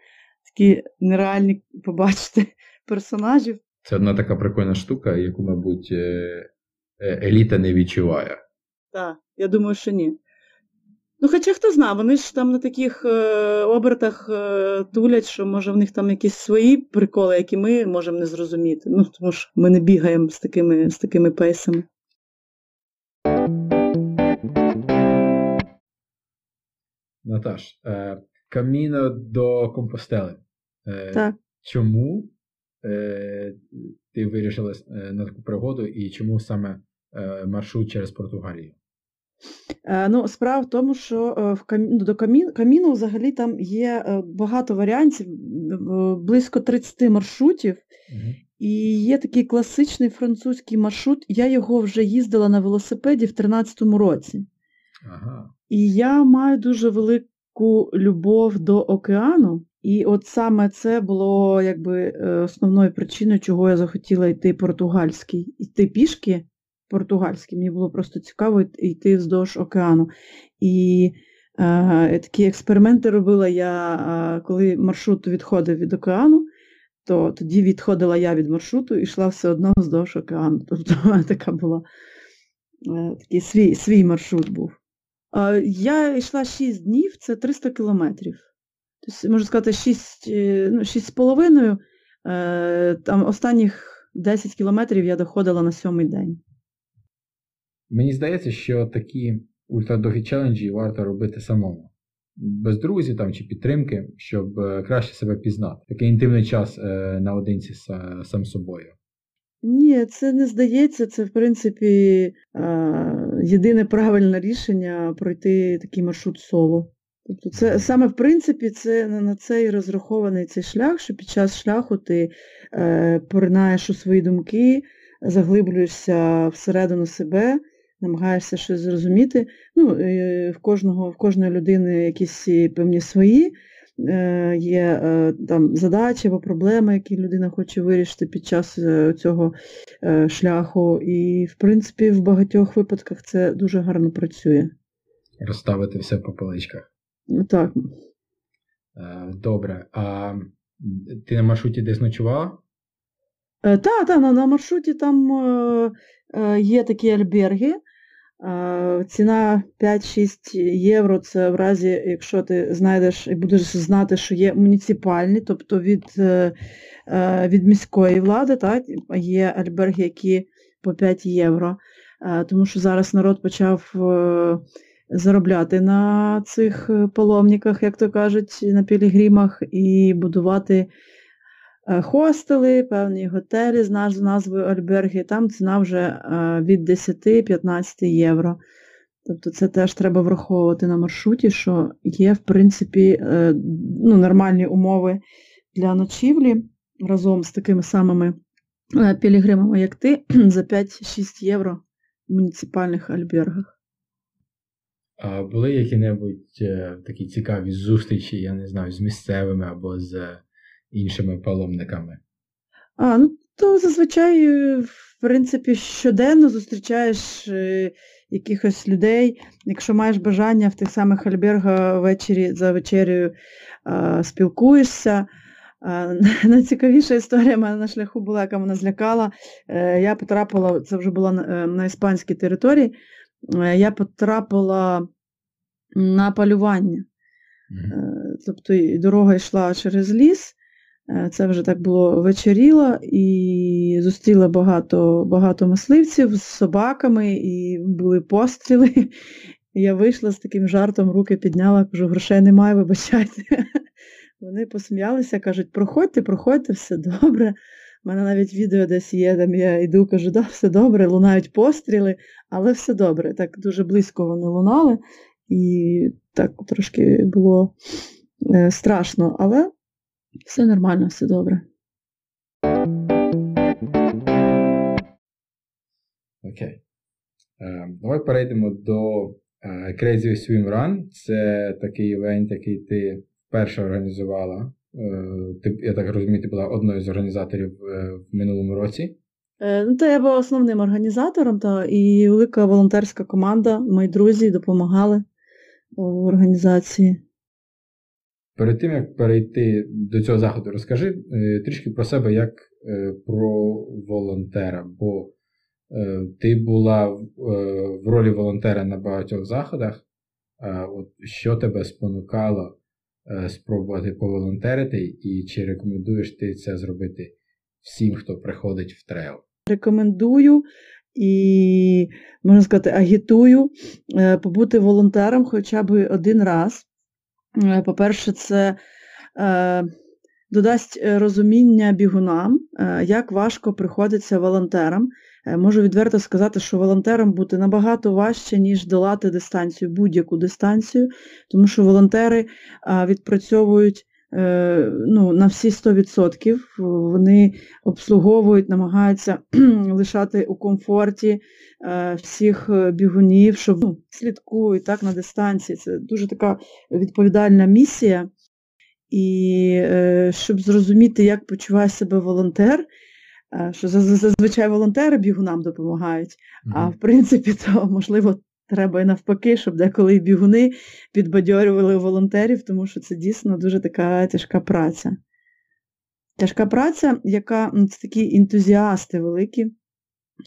такі нереальні побачити [laughs] персонажів. Це одна така прикольна штука, яку, мабуть, е, е, еліта не відчуває. Так, я думаю, що ні. Ну, хоча хто знає, вони ж там на таких е, обертах е, тулять, що може в них там якісь свої приколи, які ми можемо не зрозуміти. Ну, тому що ми не бігаємо з такими з такими пейсами. Наташ, е, каміно до компостели. Е, так. Чому е, ти вирішила е, на таку пригоду і чому саме маршрут через Португалію? Е, ну, Справа в тому, що е, в камі... Ну, до камін... каміну взагалі там є е, багато варіантів, близько 30 маршрутів. Угу. І є такий класичний французький маршрут. Я його вже їздила на велосипеді в 2013 році. Ага. І я маю дуже велику любов до океану. І от саме це було якби основною причиною, чого я захотіла йти португальський, йти пішки португальський. Мені було просто цікаво йти вздовж океану. І е, такі експерименти робила я, е, коли маршрут відходив від океану, то тоді відходила я від маршруту і йшла все одно вздовж океану. Тобто [laughs] така була е, такий свій свій маршрут був. Е, я йшла 6 днів, це 300 кілометрів. Тобто, можу сказати, 6, е, ну, 6,5. Е, там останніх 10 кілометрів я доходила на сьомий день. Мені здається, що такі ультрадовгі челенджі варто робити самому. Без друзів там чи підтримки, щоб е, краще себе пізнати. Такий інтимний час е, наодинці з сам собою. Ні, це не здається, це в принципі е, єдине правильне рішення пройти такий маршрут соло. Тобто це саме в принципі це на це і розрахований цей шлях, що під час шляху ти е, поринаєш у свої думки, заглиблюєшся всередину себе намагаєшся щось зрозуміти. Ну, В кожного, в кожної людини якісь певні свої е, є е, там задачі або проблеми, які людина хоче вирішити під час е, цього шляху. І, в принципі, в багатьох випадках це дуже гарно працює. Розставити все по поличках. Ну, так. Добре. А ти на маршруті десь ночувала? Так, та, на, на маршруті там е, є такі альберги, Ціна 5-6 євро це в разі, якщо ти знайдеш і будеш знати, що є муніципальні, тобто від е, е, від міської влади, так, є альберги, які по 5 євро. Тому що зараз народ почав е, заробляти на цих паломниках, як то кажуть, на пілігримах, і будувати Е, хостели, певні готелі з назвою Альберги, там ціна вже е, від 10-15 євро. Тобто це теж треба враховувати на маршруті, що є, в принципі, е, ну, нормальні умови для ночівлі разом з такими самими пілігримами, як ти, [clears throat] за 5-6 євро в муніципальних альбергах. А були які-небудь такі цікаві зустрічі, я не знаю, з місцевими або з іншими паломниками? А, ну то зазвичай, е, в принципі, щоденно зустрічаєш е, якихось людей. Якщо маєш бажання в тих самих альбергах ввечері за вечерею е, спілкуєшся. [laughs] Найцікавіша історія в мене на шляху була, яка мене злякала. Я потрапила, це вже було на, на іспанській території, я потрапила на полювання. Тобто дорога йшла через ліс, це вже так було вечеріло, і зустріла багато багато мисливців з собаками, і були постріли. [laughs] Я вийшла з таким жартом, руки підняла, кажу, грошей немає, вибачайте. [laughs] Вони посміялися, кажуть, проходьте, проходьте, все добре. У мене навіть відео десь є, там я йду, кажу, да, все добре, лунають постріли, але все добре. Так дуже близько вони лунали, і так трошки було е, страшно, але все нормально, все добре. Окей. Е, давай перейдемо до е, Crazy Swim Run. Це такий івент, який ти вперше організувала. Е, ти, я так розумію, ти була одною з організаторів в минулому році. Ну, Та я була основним організатором, та і велика волонтерська команда, мої друзі допомагали в організації. Перед тим, як перейти до цього заходу, розкажи трішки про себе як про волонтера, бо ти була в ролі волонтера на багатьох заходах. От Що тебе спонукало Е, спробувати поволонтерити, і чи рекомендуєш ти це зробити всім, хто приходить в трейл? Рекомендую і, можна сказати, агітую е, побути волонтером хоча б один раз. Е, по-перше, це додасть розуміння бігунам, як важко приходиться волонтерам. Е, можу відверто сказати, що волонтерам бути набагато важче, ніж долати дистанцію, будь-яку дистанцію, тому що волонтери відпрацьовують е, ну, на всі 100%. Вони обслуговують, намагаються [clears throat] лишати у комфорті е, всіх бігунів, щоб ну, слідкують так, на дистанції. Це дуже така відповідальна місія. І щоб зрозуміти, як почуває себе волонтер, Е, що зазвичай волонтери бігунам допомагають, а в принципі, то можливо треба і навпаки, щоб деколи бігуни підбадьорювали волонтерів, тому що це дійсно дуже така тяжка праця. Тяжка праця, яка ну, це такі ентузіасти великі.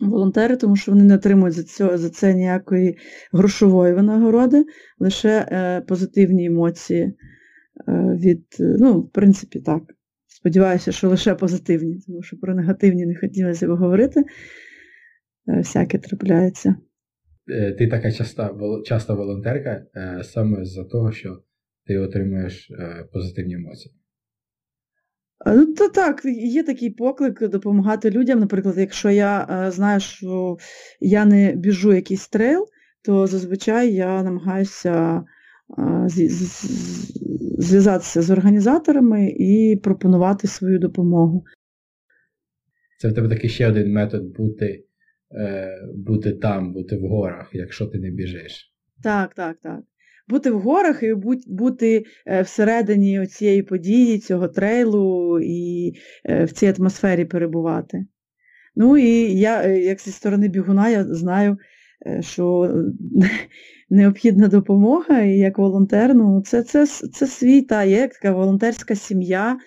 Волонтери, тому що вони не отримують за це за це ніякої грошової винагороди, лише е, позитивні емоції е, від, ну, в принципі, так. Сподіваюся, що лише позитивні, тому що про негативні не хотілося б говорити. Е, всяке трапляється. Е, ти така часта часта волонтерка е, саме з-за того, що ти отримуєш позитивні емоції. Ну, то так, є такий поклик допомагати людям. Наприклад, якщо я знаю, що я не біжу якийсь трейл, то зазвичай я намагаюся зв'язатися з організаторами і пропонувати свою допомогу. Це в тебе такий ще один метод бути е, бути там, бути в горах, якщо ти не біжиш. Так, так, так. Бути в горах і бути е, всередині цієї події, цього трейлу і е, в цій атмосфері перебувати. Ну і я, як зі сторони бігуна, я знаю, що [laughs] необхідна допомога, і як волонтер, ну, це це, це свій та є така волонтерська сім'я,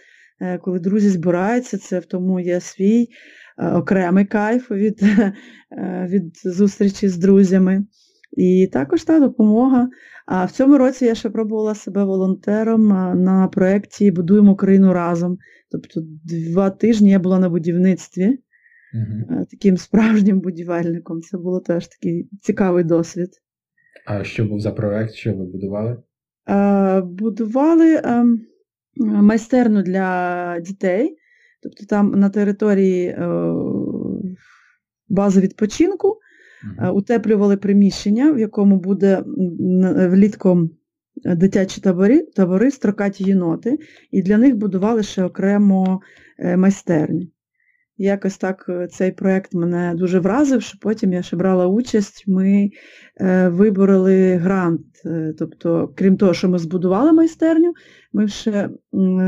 е, коли друзі збираються, це в тому є свій е, окремий кайф від, [laughs] е, від зустрічі з друзями. І також та допомога. А в цьому році я ще пробувала себе волонтером на проєкті Будуємо Україну разом. Тобто два тижні я була на будівництві uh таким справжнім будівельником. Це було теж такий цікавий досвід. А що був за проект, що ви будували? Будували ем, майстерну для дітей, тобто там на території е, бази відпочинку uh утеплювали приміщення, в якому буде влітком дитячі табори, табори, строкаті єноти, і для них будували ще окремо е, майстерні. Якось так е, цей проєкт мене дуже вразив, що потім я ще брала участь, ми е, вибороли грант. Е, тобто, крім того, що ми збудували майстерню, ми ще е,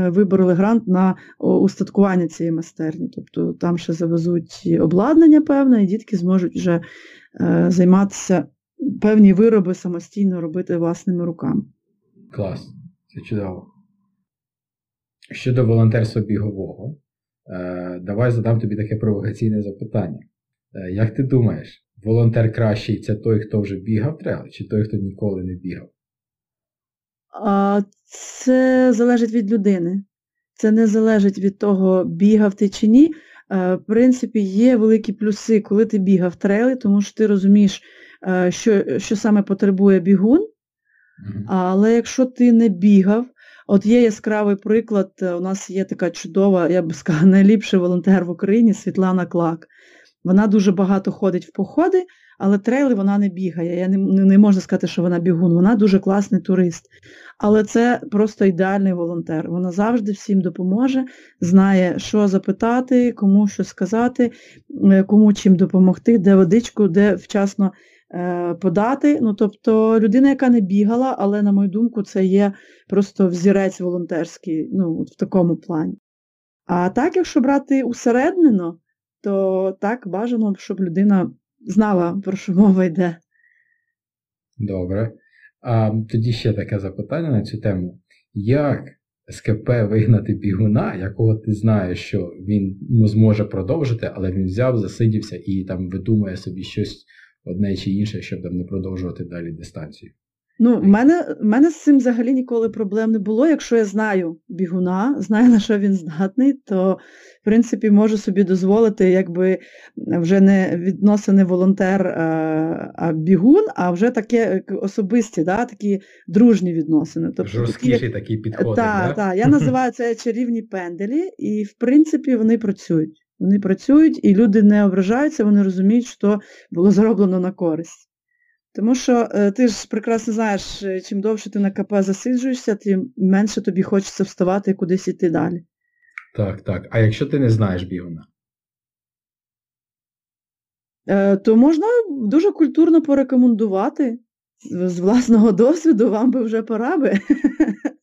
вибороли грант на устаткування цієї майстерні. Тобто там ще завезуть обладнання певне, і дітки зможуть вже е, займатися певні вироби самостійно робити власними руками. Клас, це чудово. Щодо волонтерства бігового. Е, давай задам тобі таке провокаційне запитання. Е, як ти думаєш, волонтер кращий це той, хто вже бігав trail, чи той, хто ніколи не бігав? А Це залежить від людини. Це не залежить від того, бігав ти чи ні. Е, в принципі, є великі плюси, коли ти бігав трейли, тому що ти розумієш, що що саме потребує бігун. Але якщо ти не бігав, от є яскравий приклад, у нас є така чудова, я би сказала, [laughs] найліпший волонтер в Україні Світлана Клак. Вона дуже багато ходить в походи, але трейли вона не бігає. Я не, не можна сказати, що вона бігун, вона дуже класний турист. Але це просто ідеальний волонтер. Вона завжди всім допоможе, знає, що запитати, кому що сказати, е, кому чим допомогти, де водичку, де вчасно е, подати. Ну, Тобто людина, яка не бігала, але, на мою думку, це є просто взірець волонтерський ну, в такому плані. А так, якщо брати усереднено, то так бажано, щоб людина знала, про що мова йде. Добре. А тоді ще таке запитання на цю тему. Як з КП вигнати бігуна, якого ти знаєш, що він зможе продовжити, але він взяв, засидівся і там видумує собі щось одне чи інше, щоб там не продовжувати далі дистанцію? Ну, в мене в мене з цим взагалі ніколи проблем не було. Якщо я знаю бігуна, знаю, на що він здатний, то в принципі можу собі дозволити, якби вже не відносини волонтер, а бігун, а вже таке особисті, да, такі дружні відносини. Тобто Жорсткіші такі, такі підходи. Так, да? так. Я називаю це чарівні пенделі, і в принципі вони працюють. Вони працюють, і люди не ображаються, вони розуміють, що було зроблено на користь. Тому що е, ти ж прекрасно знаєш, е, чим довше ти на КП засиджуєшся, тим менше тобі хочеться вставати і кудись іти далі. Так, так. А якщо ти не знаєш бігуна? Е, то можна дуже культурно порекомендувати. З власного [laughs] досвіду вам би вже пора би. [laughs]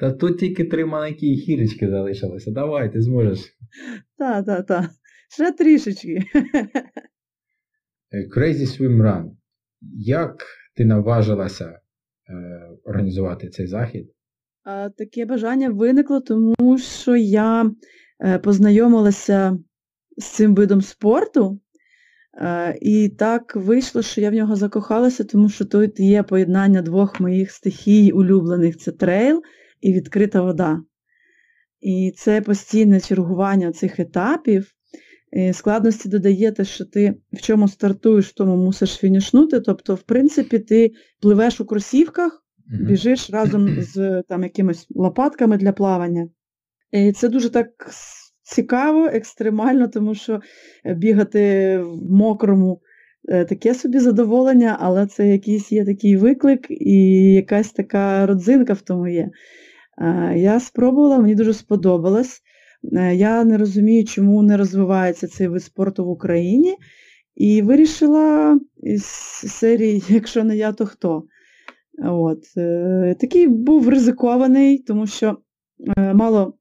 Та тут тільки три маленькі гірочки залишилися. Давай, ти зможеш. Так, так, так. Ще трішечки. Crazy Swim Run. Як ти наважилася е, організувати цей захід? Таке бажання виникло, тому що я е, познайомилася з цим видом спорту, е, і так вийшло, що я в нього закохалася, тому що тут є поєднання двох моїх стихій улюблених це трейл і відкрита вода. І це постійне чергування цих етапів. Складності додає те, що ти в чому стартуєш, в тому мусиш фінішнути. Тобто, в принципі, ти пливеш у кросівках, біжиш разом [clears throat] з там якимись лопатками для плавання. І це дуже так цікаво, екстремально, тому що бігати в мокрому е, таке собі задоволення, але це якийсь є такий виклик і якась така родзинка в тому є. Я спробувала, мені дуже сподобалось. Е, я не розумію, чому не розвивається цей вид спорту в Україні. І вирішила із серії Якщо не я, то хто. От. Е, такий був ризикований, тому що е, мало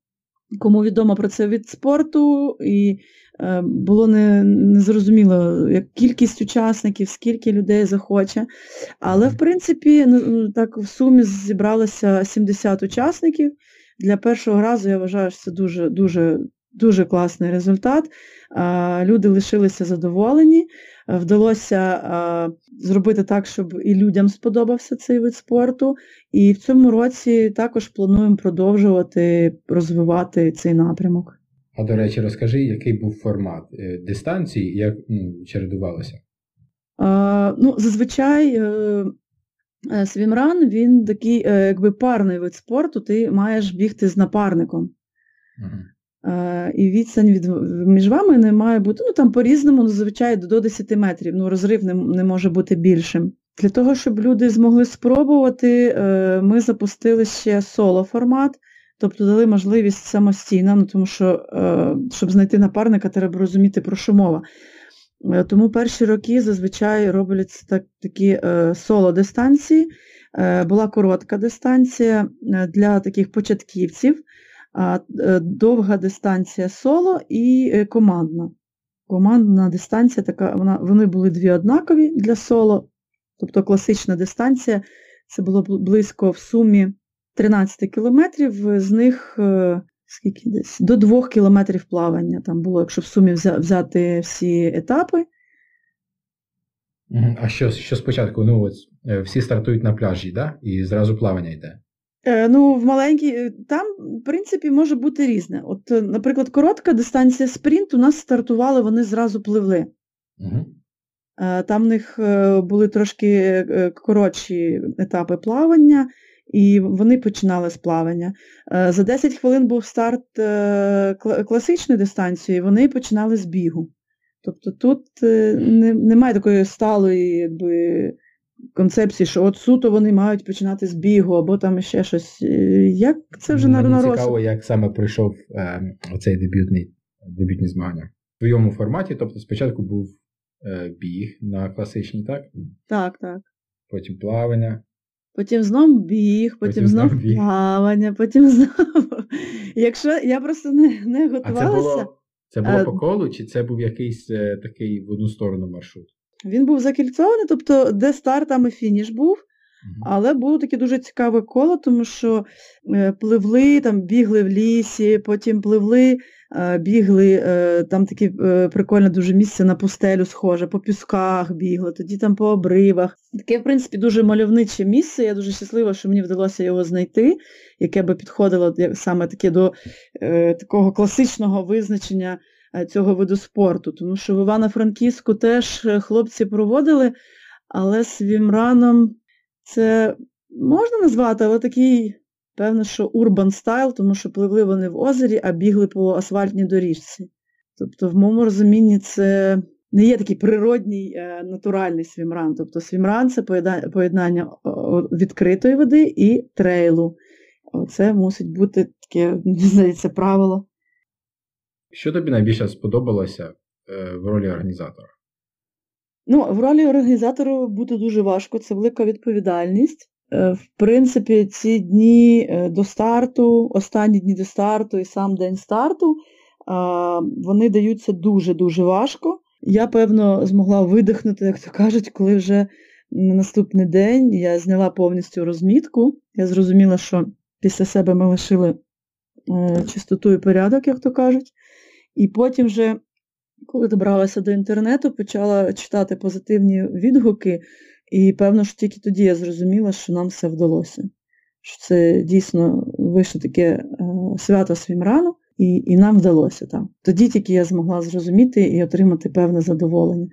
кому відомо про це від спорту, і було незрозуміло, не як кількість учасників, скільки людей захоче. Але, в принципі, ну, так в сумі зібралося 70 учасників. Для першого разу я вважаю, що це дуже дуже, дуже класний результат. Люди лишилися задоволені. Вдалося зробити так, щоб і людям сподобався цей вид спорту. І в цьому році також плануємо продовжувати розвивати цей напрямок. А до речі, розкажи, який був формат е, дистанції як ну, чередувалося? А, ну, Зазвичай е, Е, свімран, він такий якби парний вид спорту, ти маєш бігти з напарником. Uh-huh. І відстань від, між вами не має бути, ну там по-різному, ну, зазвичай до 10 метрів, ну розрив не, не може бути більшим. Для того, щоб люди змогли спробувати, ми запустили ще соло-формат, тобто дали можливість самостійно, ну, тому що, щоб знайти напарника, треба розуміти, про що мова. Е, тому перші роки зазвичай робляться так, такі е, соло-дистанції. Е, була коротка дистанція для таких початківців, довга дистанція соло і командна. Командна дистанція така, вона, вони були дві однакові для соло, тобто класична дистанція, це було близько в сумі 13 кілометрів, з них скільки десь, до двох кілометрів плавання там було, якщо в сумі взяти всі етапи. А що що спочатку? Ну, от, е, Всі стартують на пляжі, да? і зразу плавання йде? Е, ну, в маленькій, е, там, в принципі, може бути різне. От, наприклад, коротка дистанція спринт, у нас стартували, вони зразу пливли. Угу. Там в них були трошки коротші етапи плавання, і вони починали з плавання. За 10 хвилин був старт класичної дистанції, вони починали з бігу. Тобто тут е, немає такої сталої якби, концепції, що от суто вони мають починати з бігу, або там ще щось. Е, як це вже Мені на цікаво, як саме пройшов е, оцей дебютний, дебютні змагання. В твоєму форматі, тобто спочатку був е, біг на класичній, так? Так, так. Потім плавання. Потім знов біг, потім, потім знов біг. плавання, потім знову. [laughs] Якщо я просто не не готувалася. А це було це було а, по колу, чи це був якийсь е, такий в одну сторону маршрут? Він був закільцований, тобто де старт, там і фініш був. Але було таке дуже цікаве коло, тому що е, пливли, там бігли в лісі, потім пливли, е, бігли, е, там таке прикольне дуже місце на пустелю схоже, по пісках бігли, тоді там по обривах. Таке, в принципі, дуже мальовниче місце. Я дуже щаслива, що мені вдалося його знайти, яке би підходило саме таке до такого класичного визначення цього виду спорту. Тому що в Івано-Франківську теж хлопці проводили, але swimrun ом це можна назвати, але такий, певно, що urban style, тому що пливли вони в озері, а бігли по асфальтній доріжці. Тобто, в моєму розумінні, це не є такий природній, е, натуральний swimrun. Тобто swimrun це поєднання відкритої води і трейлу. Це мусить бути таке, мені здається, правило. Що тобі найбільше сподобалося е, в ролі організатора? Ну, в ролі організатору бути дуже важко, це велика відповідальність. Е, в принципі, ці дні е, до старту, останні дні до старту і сам день старту, вони даються дуже-дуже важко. Я, певно, змогла видихнути, як то кажуть, коли вже на наступний день я зняла повністю розмітку. Я зрозуміла, що після себе ми лишили е, чистоту і порядок, як то кажуть. І потім вже коли добралася до інтернету, почала читати позитивні відгуки, і певно, що тільки тоді я зрозуміла, що нам все вдалося. Що це дійсно вийшло таке е, свято свімрану, і і нам вдалося там. Тоді тільки я змогла зрозуміти і отримати певне задоволення.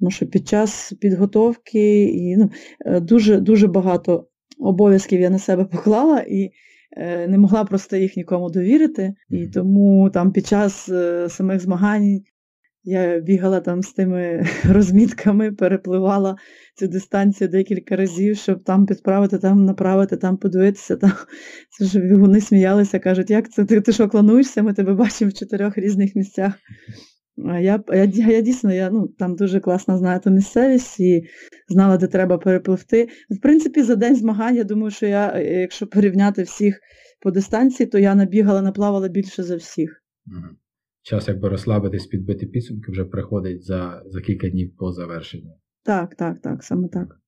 Тому що під час підготовки і ну, е, дуже дуже багато обов'язків я на себе поклала і е, не могла просто їх нікому довірити. І тому там під час самих змагань я бігала там з тими [laughs] розмітками, перепливала цю дистанцію декілька разів, щоб там підправити, там направити, там подивитися. Там. [laughs] Це ж бігуни сміялися, кажуть, як це ти ти що клануєшся, ми тебе бачимо в чотирьох різних місцях. А я я, я дійсно я, ну, там дуже класно знаю ту місцевість і знала, де треба перепливти. В принципі, за день змагань, я думаю, що я, якщо порівняти всіх по дистанції, то я набігала, наплавала більше за всіх час якби розслабитись, підбити підсумки вже приходить за за кілька днів по завершенню. Так, так, так, саме так.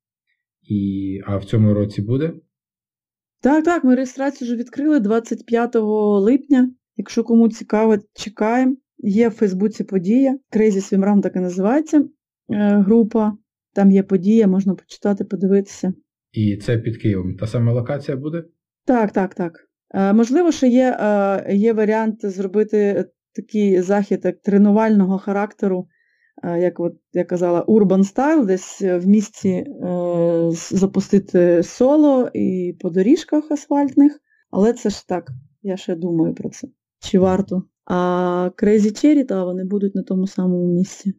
І, А в цьому році буде? Так, так, ми реєстрацію вже відкрили 25 липня. Якщо кому цікаво, чекаємо. Є в Фейсбуці подія. Crazy Swim так і називається е, група. Там є подія, можна почитати, подивитися. І це під Києвом. Та сама локація буде? Так, так, так. Е, можливо, що є е, є варіант зробити такий захід як тренувального характеру, е, як от я казала, урбан стайл, десь в місті е, запустити соло і по доріжках асфальтних. Але це ж так, я ще думаю про це. Чи варто? А Crazy Cherry, та вони будуть на тому самому місці.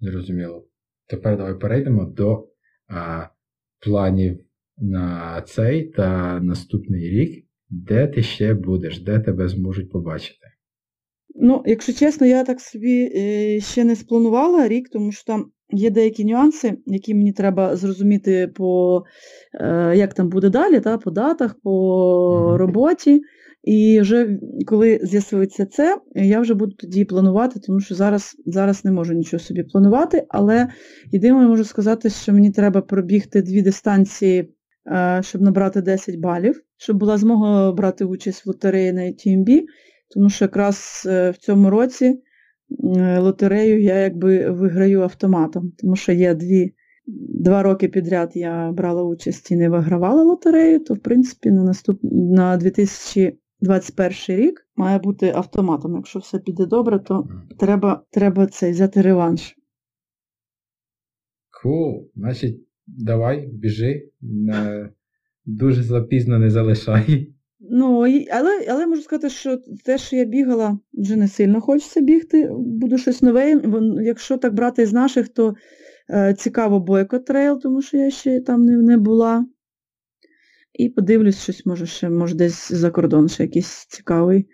Зрозуміло. Тепер давай перейдемо до а, планів на цей та наступний рік, де ти ще будеш, де тебе зможуть побачити. Ну, якщо чесно, я так собі е, ще не спланувала рік, тому що там є деякі нюанси, які мені треба зрозуміти, по е, як там буде далі, та, по датах, по роботі. І вже коли з'ясується це, я вже буду тоді планувати, тому що зараз зараз не можу нічого собі планувати. Але єдине можу сказати, що мені треба пробігти дві дистанції, е, щоб набрати 10 балів, щоб була змога брати участь в лотереї на UTMB. Тому що якраз е, в цьому році лотерею я якби виграю автоматом, тому що є дві два роки підряд я брала участь і не вигравала лотерею, то в принципі на наступ... на 2021 рік має бути автоматом. Якщо все піде добре, то треба треба цей взяти реванш. Cool. Значить, давай, біжи, дуже запізно не залишай. Ну, але але можу сказати, що те, що я бігала, вже не сильно хочеться бігти, буду щось нове. Якщо так брати з наших, то е, цікаво бойко трейл, тому що я ще там не не була. І подивлюсь, щось може ще, може десь за кордон ще якийсь цікавий,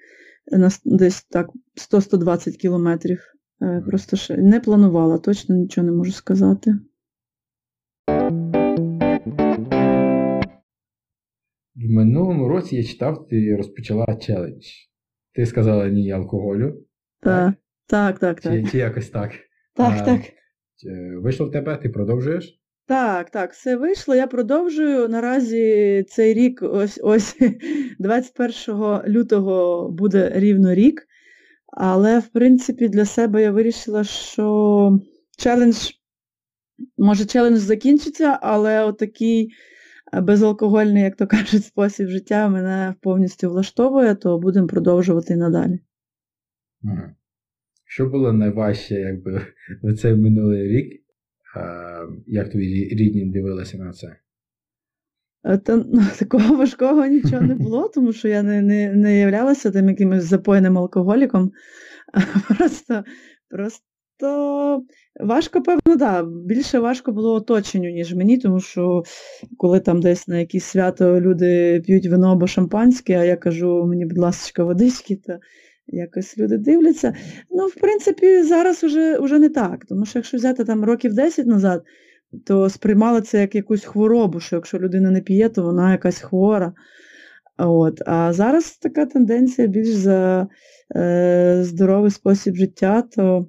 десь так 100-120 кілометрів. Е, просто ще не планувала, точно нічого не можу сказати. В минулому році я читав, ти розпочала челендж. Ти сказала ні алкоголю. Так, так, так. так. Чи, чи якось так? Так, а, так. Вийшло в тебе, ти продовжуєш? Так, так, все вийшло. Я продовжую. Наразі цей рік, ось ось [laughs] 21 лютого буде рівно рік. Але, в принципі, для себе я вирішила, що челендж, може, челендж закінчиться, але отакий безалкогольний, як то кажуть, спосіб життя мене повністю влаштовує, то будемо продовжувати надалі. Що було найважче якби, в цей минулий рік? Як твої рідні дивилися на це? Е, та, ну, [laughs] Такого важкого нічого не було, [laughs] тому що я не не, не являлася тим якимось запойним алкоголіком. Просто просто то важко, певно, да. Більше важко було оточенню, ніж мені, тому що коли там десь на якісь свято люди п'ють вино або шампанське, а я кажу, мені, будь ласка, водички, то якось люди дивляться. Ну, в принципі, зараз вже, вже не так. Тому що якщо взяти там років 10 назад, то сприймали це як якусь хворобу, що якщо людина не п'є, то вона якась хвора. От. А зараз така тенденція більш за е, здоровий спосіб життя, то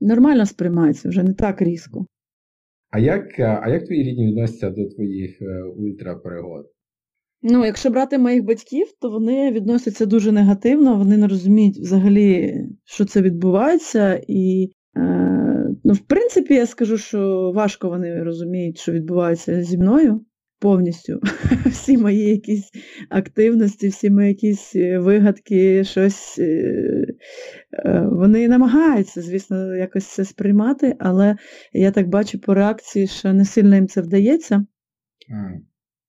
нормально сприймається, вже не так різко. А як а як твої рідні відносяться до твоїх е, ультраперегод? Ну, якщо брати моїх батьків, то вони відносяться дуже негативно, вони не розуміють взагалі, що це відбувається. І, е, ну, в принципі, я скажу, що важко вони розуміють, що відбувається зі мною повністю. [laughs] Всі мої якісь активності, всі мої якісь е, вигадки, щось. Е, е, вони намагаються, звісно, якось це сприймати, але я так бачу по реакції, що не сильно їм це вдається.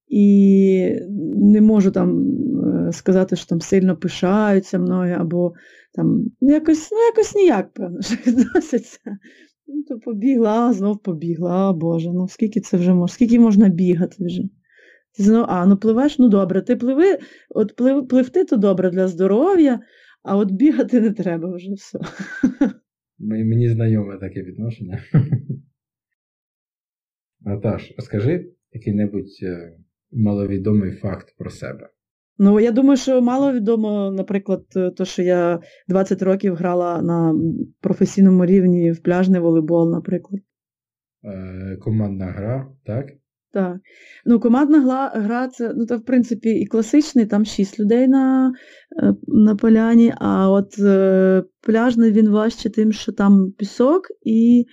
І не можу там сказати, що там сильно пишаються мною, або там ну, якось ну, якось ніяк, певно, [laughs] що відносяться. Ну, то побігла, а знов побігла, а Боже, ну скільки це вже можна, скільки можна бігати вже? Ти знов, а, ну пливеш, ну добре, ти пливи, от плив, пливти то добре для здоров'я, а от бігати не треба вже все. Мені знайоме таке відношення. Наташ, розкажи який-небудь е, маловідомий факт про себе. Ну, я думаю, що мало відомо, наприклад, то, що я 20 років грала на професійному рівні в пляжний волейбол, наприклад. Е, Командна гра, так? Так. Ну, командна гра, гра це, ну, то, в принципі, і класичний, там 6 людей на е, на поляні, а от е, пляжний він важче тим, що там пісок і,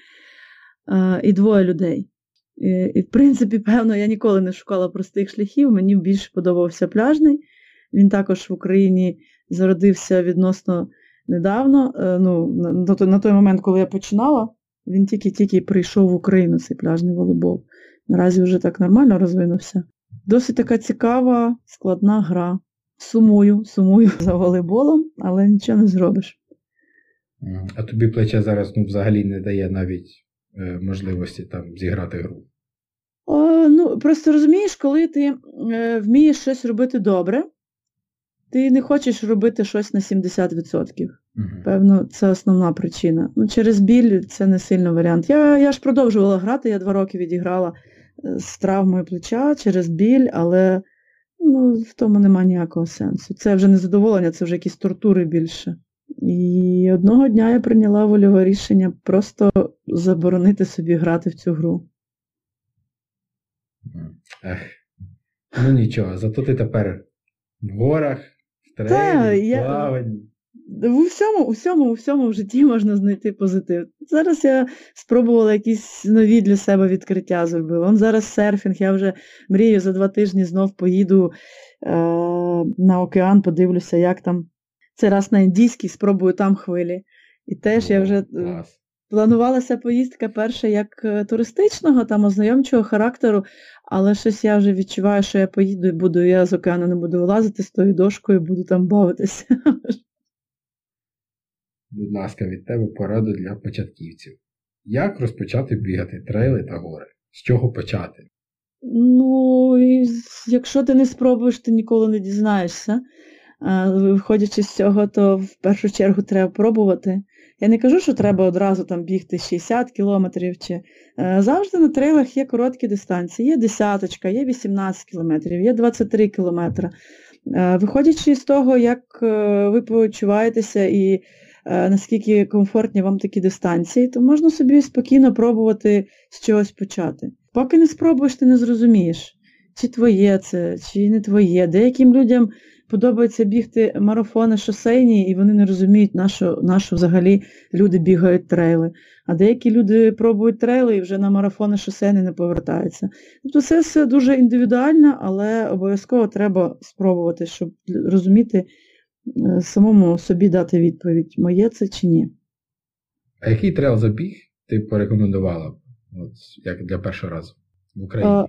е, і двоє людей. І, і, в принципі, певно, я ніколи не шукала простих шляхів, мені більше подобався пляжний. Він також в Україні зародився відносно недавно. Е, ну, На, на той момент, коли я починала, він тільки-тільки прийшов в Україну, цей пляжний волейбол. Наразі вже так нормально розвинувся. Досить така цікава, складна гра. Сумую, сумую [laughs] за волейболом, але нічого не зробиш. А тобі плече зараз ну, взагалі не дає навіть е, можливості там зіграти гру? О, ну, Просто розумієш, коли ти е, вмієш щось робити добре, ти не хочеш робити щось на 70%. Угу. Певно, це основна причина. Ну, Через біль це не сильно варіант. Я я ж продовжувала грати, я два роки відіграла е, з травмою плеча через біль, але ну, в тому нема ніякого сенсу. Це вже не задоволення, це вже якісь тортури більше. І одного дня я прийняла вольове рішення просто заборонити собі грати в цю гру. Ех. Ну нічого, зато ти тепер в горах, в трені, в плаванні. у всьому, у всьому, у всьому в житті можна знайти позитив. Зараз я спробувала якісь нові для себе відкриття зробила. Он зараз серфінг, я вже мрію за два тижні знов поїду е- на океан, подивлюся, як там. Це раз на індійський, спробую там хвилі. І теж О, я вже клас. Планувалася поїздка перша як е, туристичного, там ознайомчого характеру, але щось я вже відчуваю, що я поїду і буду, я з океану не буду вилазити з тою дошкою, буду там бавитися. Будь ласка, від тебе пораду для початківців. Як розпочати бігати трейли та гори? З чого почати? Ну, якщо ти не спробуєш, ти ніколи не дізнаєшся. Виходячи з цього, то в першу чергу треба пробувати. Я не кажу, що треба одразу там бігти 60 кілометрів. чи... Е, завжди на трейлах є короткі дистанції. Є десяточка, є 18 кілометрів, є 23 кілометри. Е, виходячи з того, як е, ви почуваєтеся і наскільки комфортні вам такі дистанції, то можна собі спокійно пробувати з чогось почати. Поки не спробуєш, ти не зрозумієш, чи твоє це, чи не твоє. Деяким людям подобається бігти марафони шосейні, і вони не розуміють, на що, на що взагалі люди бігають трейли. А деякі люди пробують трейли і вже на марафони шосейні не повертаються. Тобто це все дуже індивідуально, але обов'язково треба спробувати, щоб розуміти, е, самому собі дати відповідь, моє це чи ні. А який трейл забіг ти порекомендувала от, як для першого разу в Україні?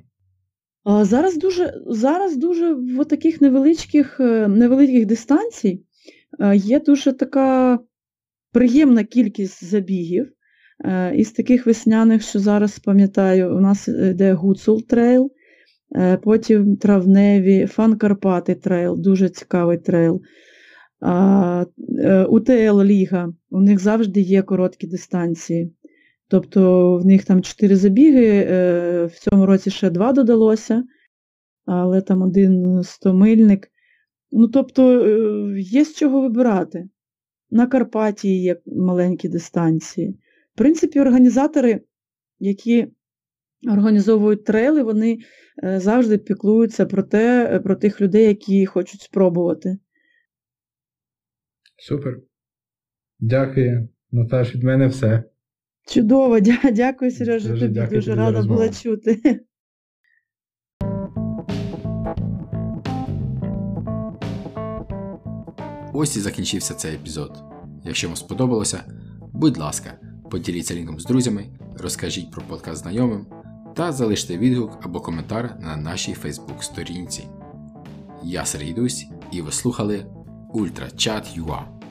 Зараз дуже зараз дуже в таких невеличких е, невеликих дистанцій е, є дуже така приємна кількість забігів. Е, із таких весняних, що зараз пам'ятаю, у нас йде Гуцул Trail, потім травневі, Fun Карпати Trail, дуже цікавий трейл. UTL Ліга, у них завжди є короткі дистанції. Тобто в них там чотири забіги, е, в цьому році ще два додалося, але там один стомильник. Ну, тобто е, є з чого вибирати. На Карпатії є маленькі дистанції. В принципі, організатори, які організовують трейли, вони е, завжди піклуються про те, про тих людей, які хочуть спробувати. Супер. Дякую. Наташ, від мене все. Чудово, дякую, Сережа, дуже тобі дякую дуже рада була чути. Ось і закінчився цей епізод. Якщо вам сподобалося, будь ласка, поділіться лінком з друзями, розкажіть про подкаст знайомим та залиште відгук або коментар на нашій Фейсбук сторінці. Я Сергій Дусь і ви слухали Ультрачат.ua